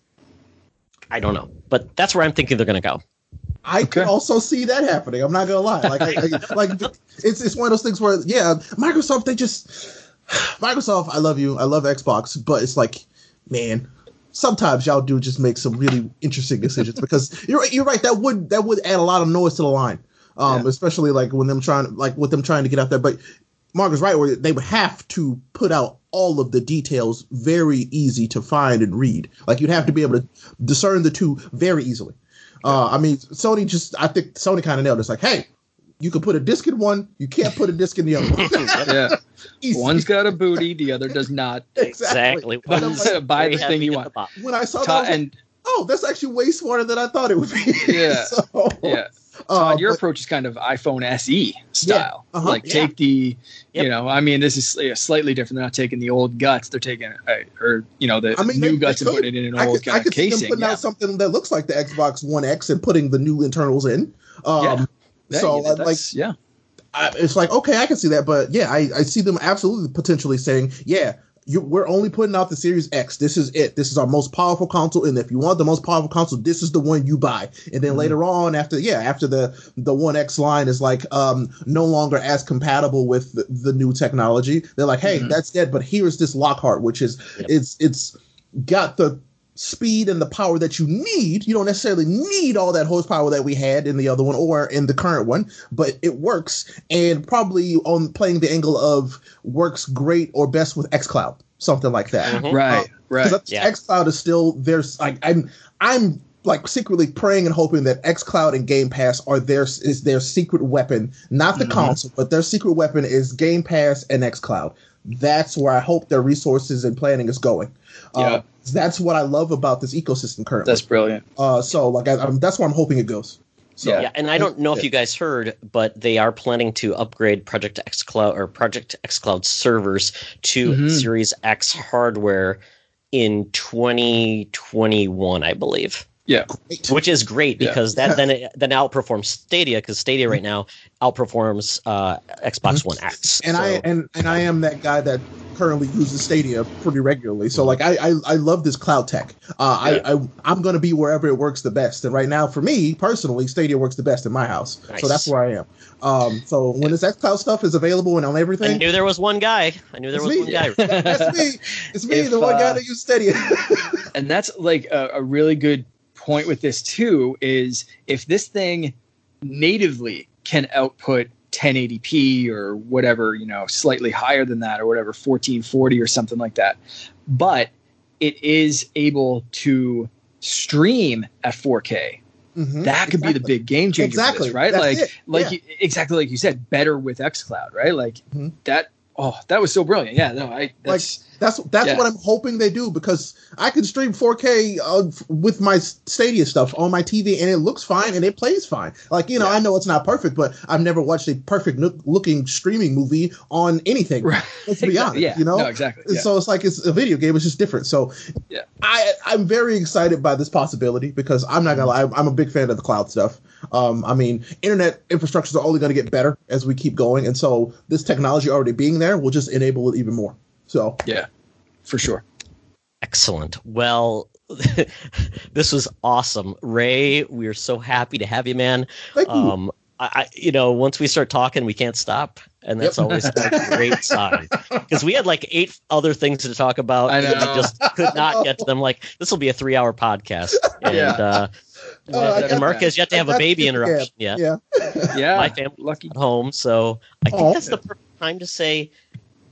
I don't know. But that's where i'm thinking they're going to go I can Okay. also see that happening. I'm not gonna lie. Like, I, I, like it's it's one of those things where yeah, Microsoft they just Microsoft. I love you. I love Xbox, but it's like, man, sometimes y'all do just make some really interesting decisions because you're right- you're right. That would that would add a lot of noise to the line, um, Yeah. especially like when them trying like with them trying to get out there. But Mark is right where they would have to put out all of the details very easy to find and read. Like you'd have to be able to discern the two very easily. Uh, I mean, Sony just I think Sony kind of nailed it. It's like, hey, you can put a disc in one, you can't put a disc in the other one. Yeah. Easy. One's got a booty, the other does not. exactly But I'm One's like, Buy very the thing you want. the when I saw that, I was like, and oh, that's actually way smarter than I thought it would be. Yeah. so, yeah, uh, your but- approach is kind of iPhone SE style. uh-huh, like yeah. take the, Yep. you know, I mean, this is slightly different. They're not taking the old guts; they're taking uh, or you know the I mean, new they- guts they and putting it in an I old could, I kind could of see them casing. putting Yeah. out something that looks like the Xbox One X and putting the new internals in. Um, Yeah. Yeah, so yeah, uh, like yeah, I, it's like okay, I can see that, but yeah, I, I see them absolutely potentially saying, yeah, you, we're only putting out the Series X. This is it. This is our most powerful console, and if you want the most powerful console, this is the one you buy. And then Mhm. later on, after yeah, after the the One X line is like um no longer as compatible with the, the new technology, they're like, hey, Mhm. that's dead. But here's this Lockhart, which is Yep. it's it's got the speed and the power that you need. You don't necessarily need all that horsepower that we had in the other one or in the current one, but it works. And probably on playing the angle of works great or best with xCloud, something like that. Mhm. right, right. Because Yeah. xCloud is still there's like I'm I'm like secretly praying and hoping that xCloud and Game Pass are their is their secret weapon, not the Mhm. console, but their secret weapon is Game Pass and xCloud. That's where I hope their resources and planning is going. Yeah. Uh, that's what I love about this ecosystem currently. That's brilliant. uh, so like I, I'm, that's where I'm hoping it goes. So Yeah. Yeah, and I don't know if you guys heard, but they are planning to upgrade Project xCloud or Project xCloud servers to Mhm. Series X hardware in 2021, I believe. Yeah, great. Which is great Yeah. because that then it, then outperforms Stadia because Stadia right now outperforms uh, Xbox One X. and I and and I am that guy that currently uses Stadia pretty regularly. So like I I, I love this cloud tech. Uh, Yeah. I, I I'm gonna be wherever it works the best. And right now for me personally, Stadia works the best in my house. Nice. So that's where I am. Um, so when this xCloud stuff is available and on everything, I knew there was one guy. I knew there It's was me. one guy. that's me. It's me, If, the one guy uh, that uses Stadia. and that's like a, a really good point with this too. Is if this thing natively can output 1080p or whatever, you know, slightly higher than that or whatever, 1440 or something like that, but it is able to stream at 4K. Mhm. That could be the big game changer, Exactly. this, right? That's like, it. like Yeah. you, exactly like you said, better with XCloud, right? Like Mhm. that. Oh, that was so brilliant. Yeah, no, I that's That's that's Yeah. what I'm hoping they do because I can stream 4K uh, with my Stadia stuff on my TV and it looks fine and it plays fine. Like you know, Yeah. I know it's not perfect, but I've never watched a perfect look- looking streaming movie on anything. right. Let's be honest. Yeah, You know, no, exactly. Yeah. so it's like it's a video game. It's just different. So Yeah. I I'm very excited by this possibility because I'm not gonna lie, I'm- I'm a big fan of the cloud stuff. Um, I mean, internet infrastructures are only going to get better as we keep going, and so this technology already being there will just enable it even more. So yeah, for sure. Excellent. Well, this was awesome, Ray. We are so happy to have you, man. thank you. Um, I, I, you know, once we start talking, we can't stop, and that's Yep. always a great sign. Because we had like eight other things to talk about, I and we know. just could not get to them. Like this will be a three-hour podcast, and Yeah. uh, Oh, and Mark that. has yet to I have a baby the- interruption yet. yeah. Yeah, My family lucky. at home, so I think Oh. that's the perfect time to say,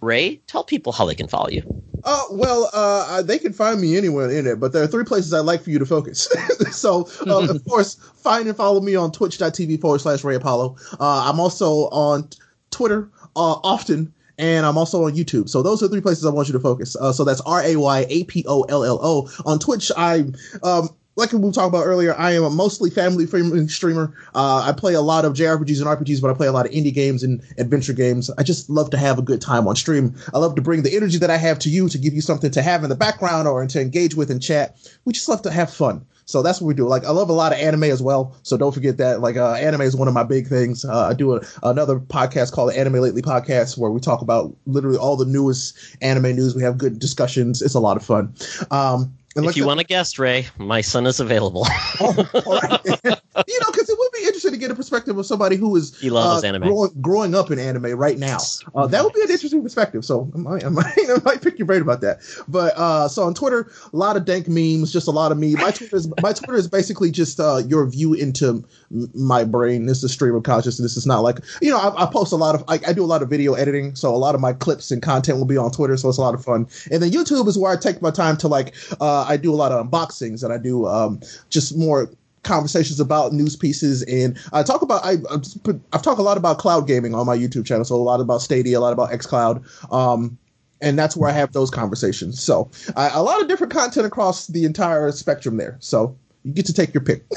Ray, tell people how they can follow you. Oh well, uh, they can find me anywhere on the internet, but there are three places I'd like for you to focus. so, uh, of course, find and follow me on twitch.tv forward slash Ray Apollo. Uh, I'm also on t- Twitter uh, often, and I'm also on YouTube. So those are three places I want you to focus. Uh, so that's R A Y A P O L L O. On Twitch, I um, like we talked about earlier, I am a mostly family friendly streamer. Uh, I play a lot of JRPGs and RPGs, but I play a lot of indie games and adventure games. I just love to have a good time on stream. I love to bring the energy that I have to you to give you something to have in the background or to engage with in chat. We just love to have fun. So that's what we do. Like I love a lot of anime as well. So don't forget that. Like uh, anime is one of my big things. Uh, I do a, another podcast called the Anime Lately Podcast where we talk about literally all the newest anime news. We have good discussions. It's a lot of fun. Um, if you want to guest, Ray, my son is available. Oh, right. you know, because it would be interesting to get a perspective of somebody who is He loves uh, anime. Growing, growing up in anime right now. Uh, that would be an interesting perspective. So I might, I might, I might pick your brain about that. But uh, so on Twitter, a lot of dank memes, just a lot of me. My Twitter is my Twitter is basically just uh, your view into m- my brain. This is stream of consciousness. It's not like you know I, I post a lot of I, I do a lot of video editing, so a lot of my clips and content will be on Twitter. So it's a lot of fun. And then YouTube is where I take my time to like uh, I do a lot of unboxings and I do um, just more conversations about news pieces and I talk about I I've, I've talked a lot about cloud gaming on my YouTube channel so a lot about Stadia a lot about xCloud um and that's where I have those conversations so I, a lot of different content across the entire spectrum there so you get to take your pick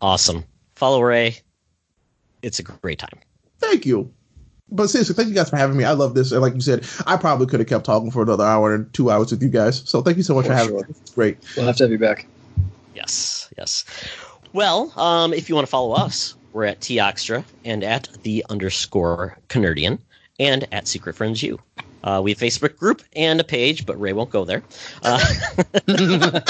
awesome. Follow Ray. It's a great time. thank you but seriously thank you guys for having me I love this and like you said I probably could have kept talking for another hour and two hours with you guys so thank you so much for, For having sure. me it's great We'll have to have you back. Yes, yes. Well, um, if you want to follow us, we're at Toxtra and at the underscore Canardian and at Secret Friends U. Uh, we have a Facebook group and a page, but Ray won't go there. Uh,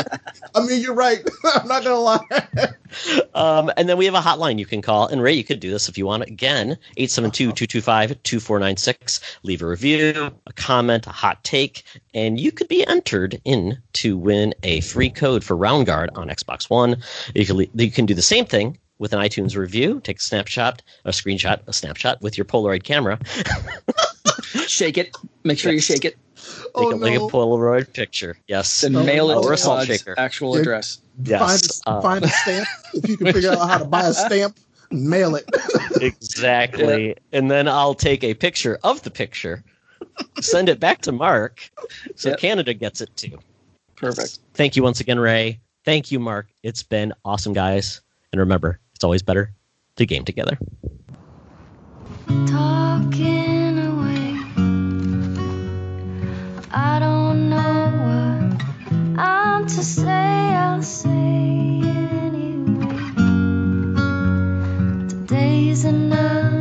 I mean you're right I'm not gonna lie um, and then we have a hotline you can call. And Ray, you could do this if you want. Again, 872 225 2496. Leave a review, a comment, a hot take, and you could be entered in to win a free code for Roundguard on Xbox One. You can, you can do the same thing with an iTunes review. Take a snapshot, a screenshot, a snapshot with your Polaroid camera. Shake it. Make sure you shake it. Take oh a, like a Polaroid picture. Yes. Then Oh, mail it no. to Or a salt Todd's shaker. actual Yeah. address. Yes. find, a, uh, find a stamp if you can figure out how to buy a stamp mail it exactly. And then I'll take a picture of the picture, send it back to Mark, so Yep. Canada gets it too. Perfect. Thank you once again, Ray. Thank you, Mark. It's been awesome, guys. And remember, it's always better to game together. talking I don't know what I'm to say. I'll say anyway. Today's another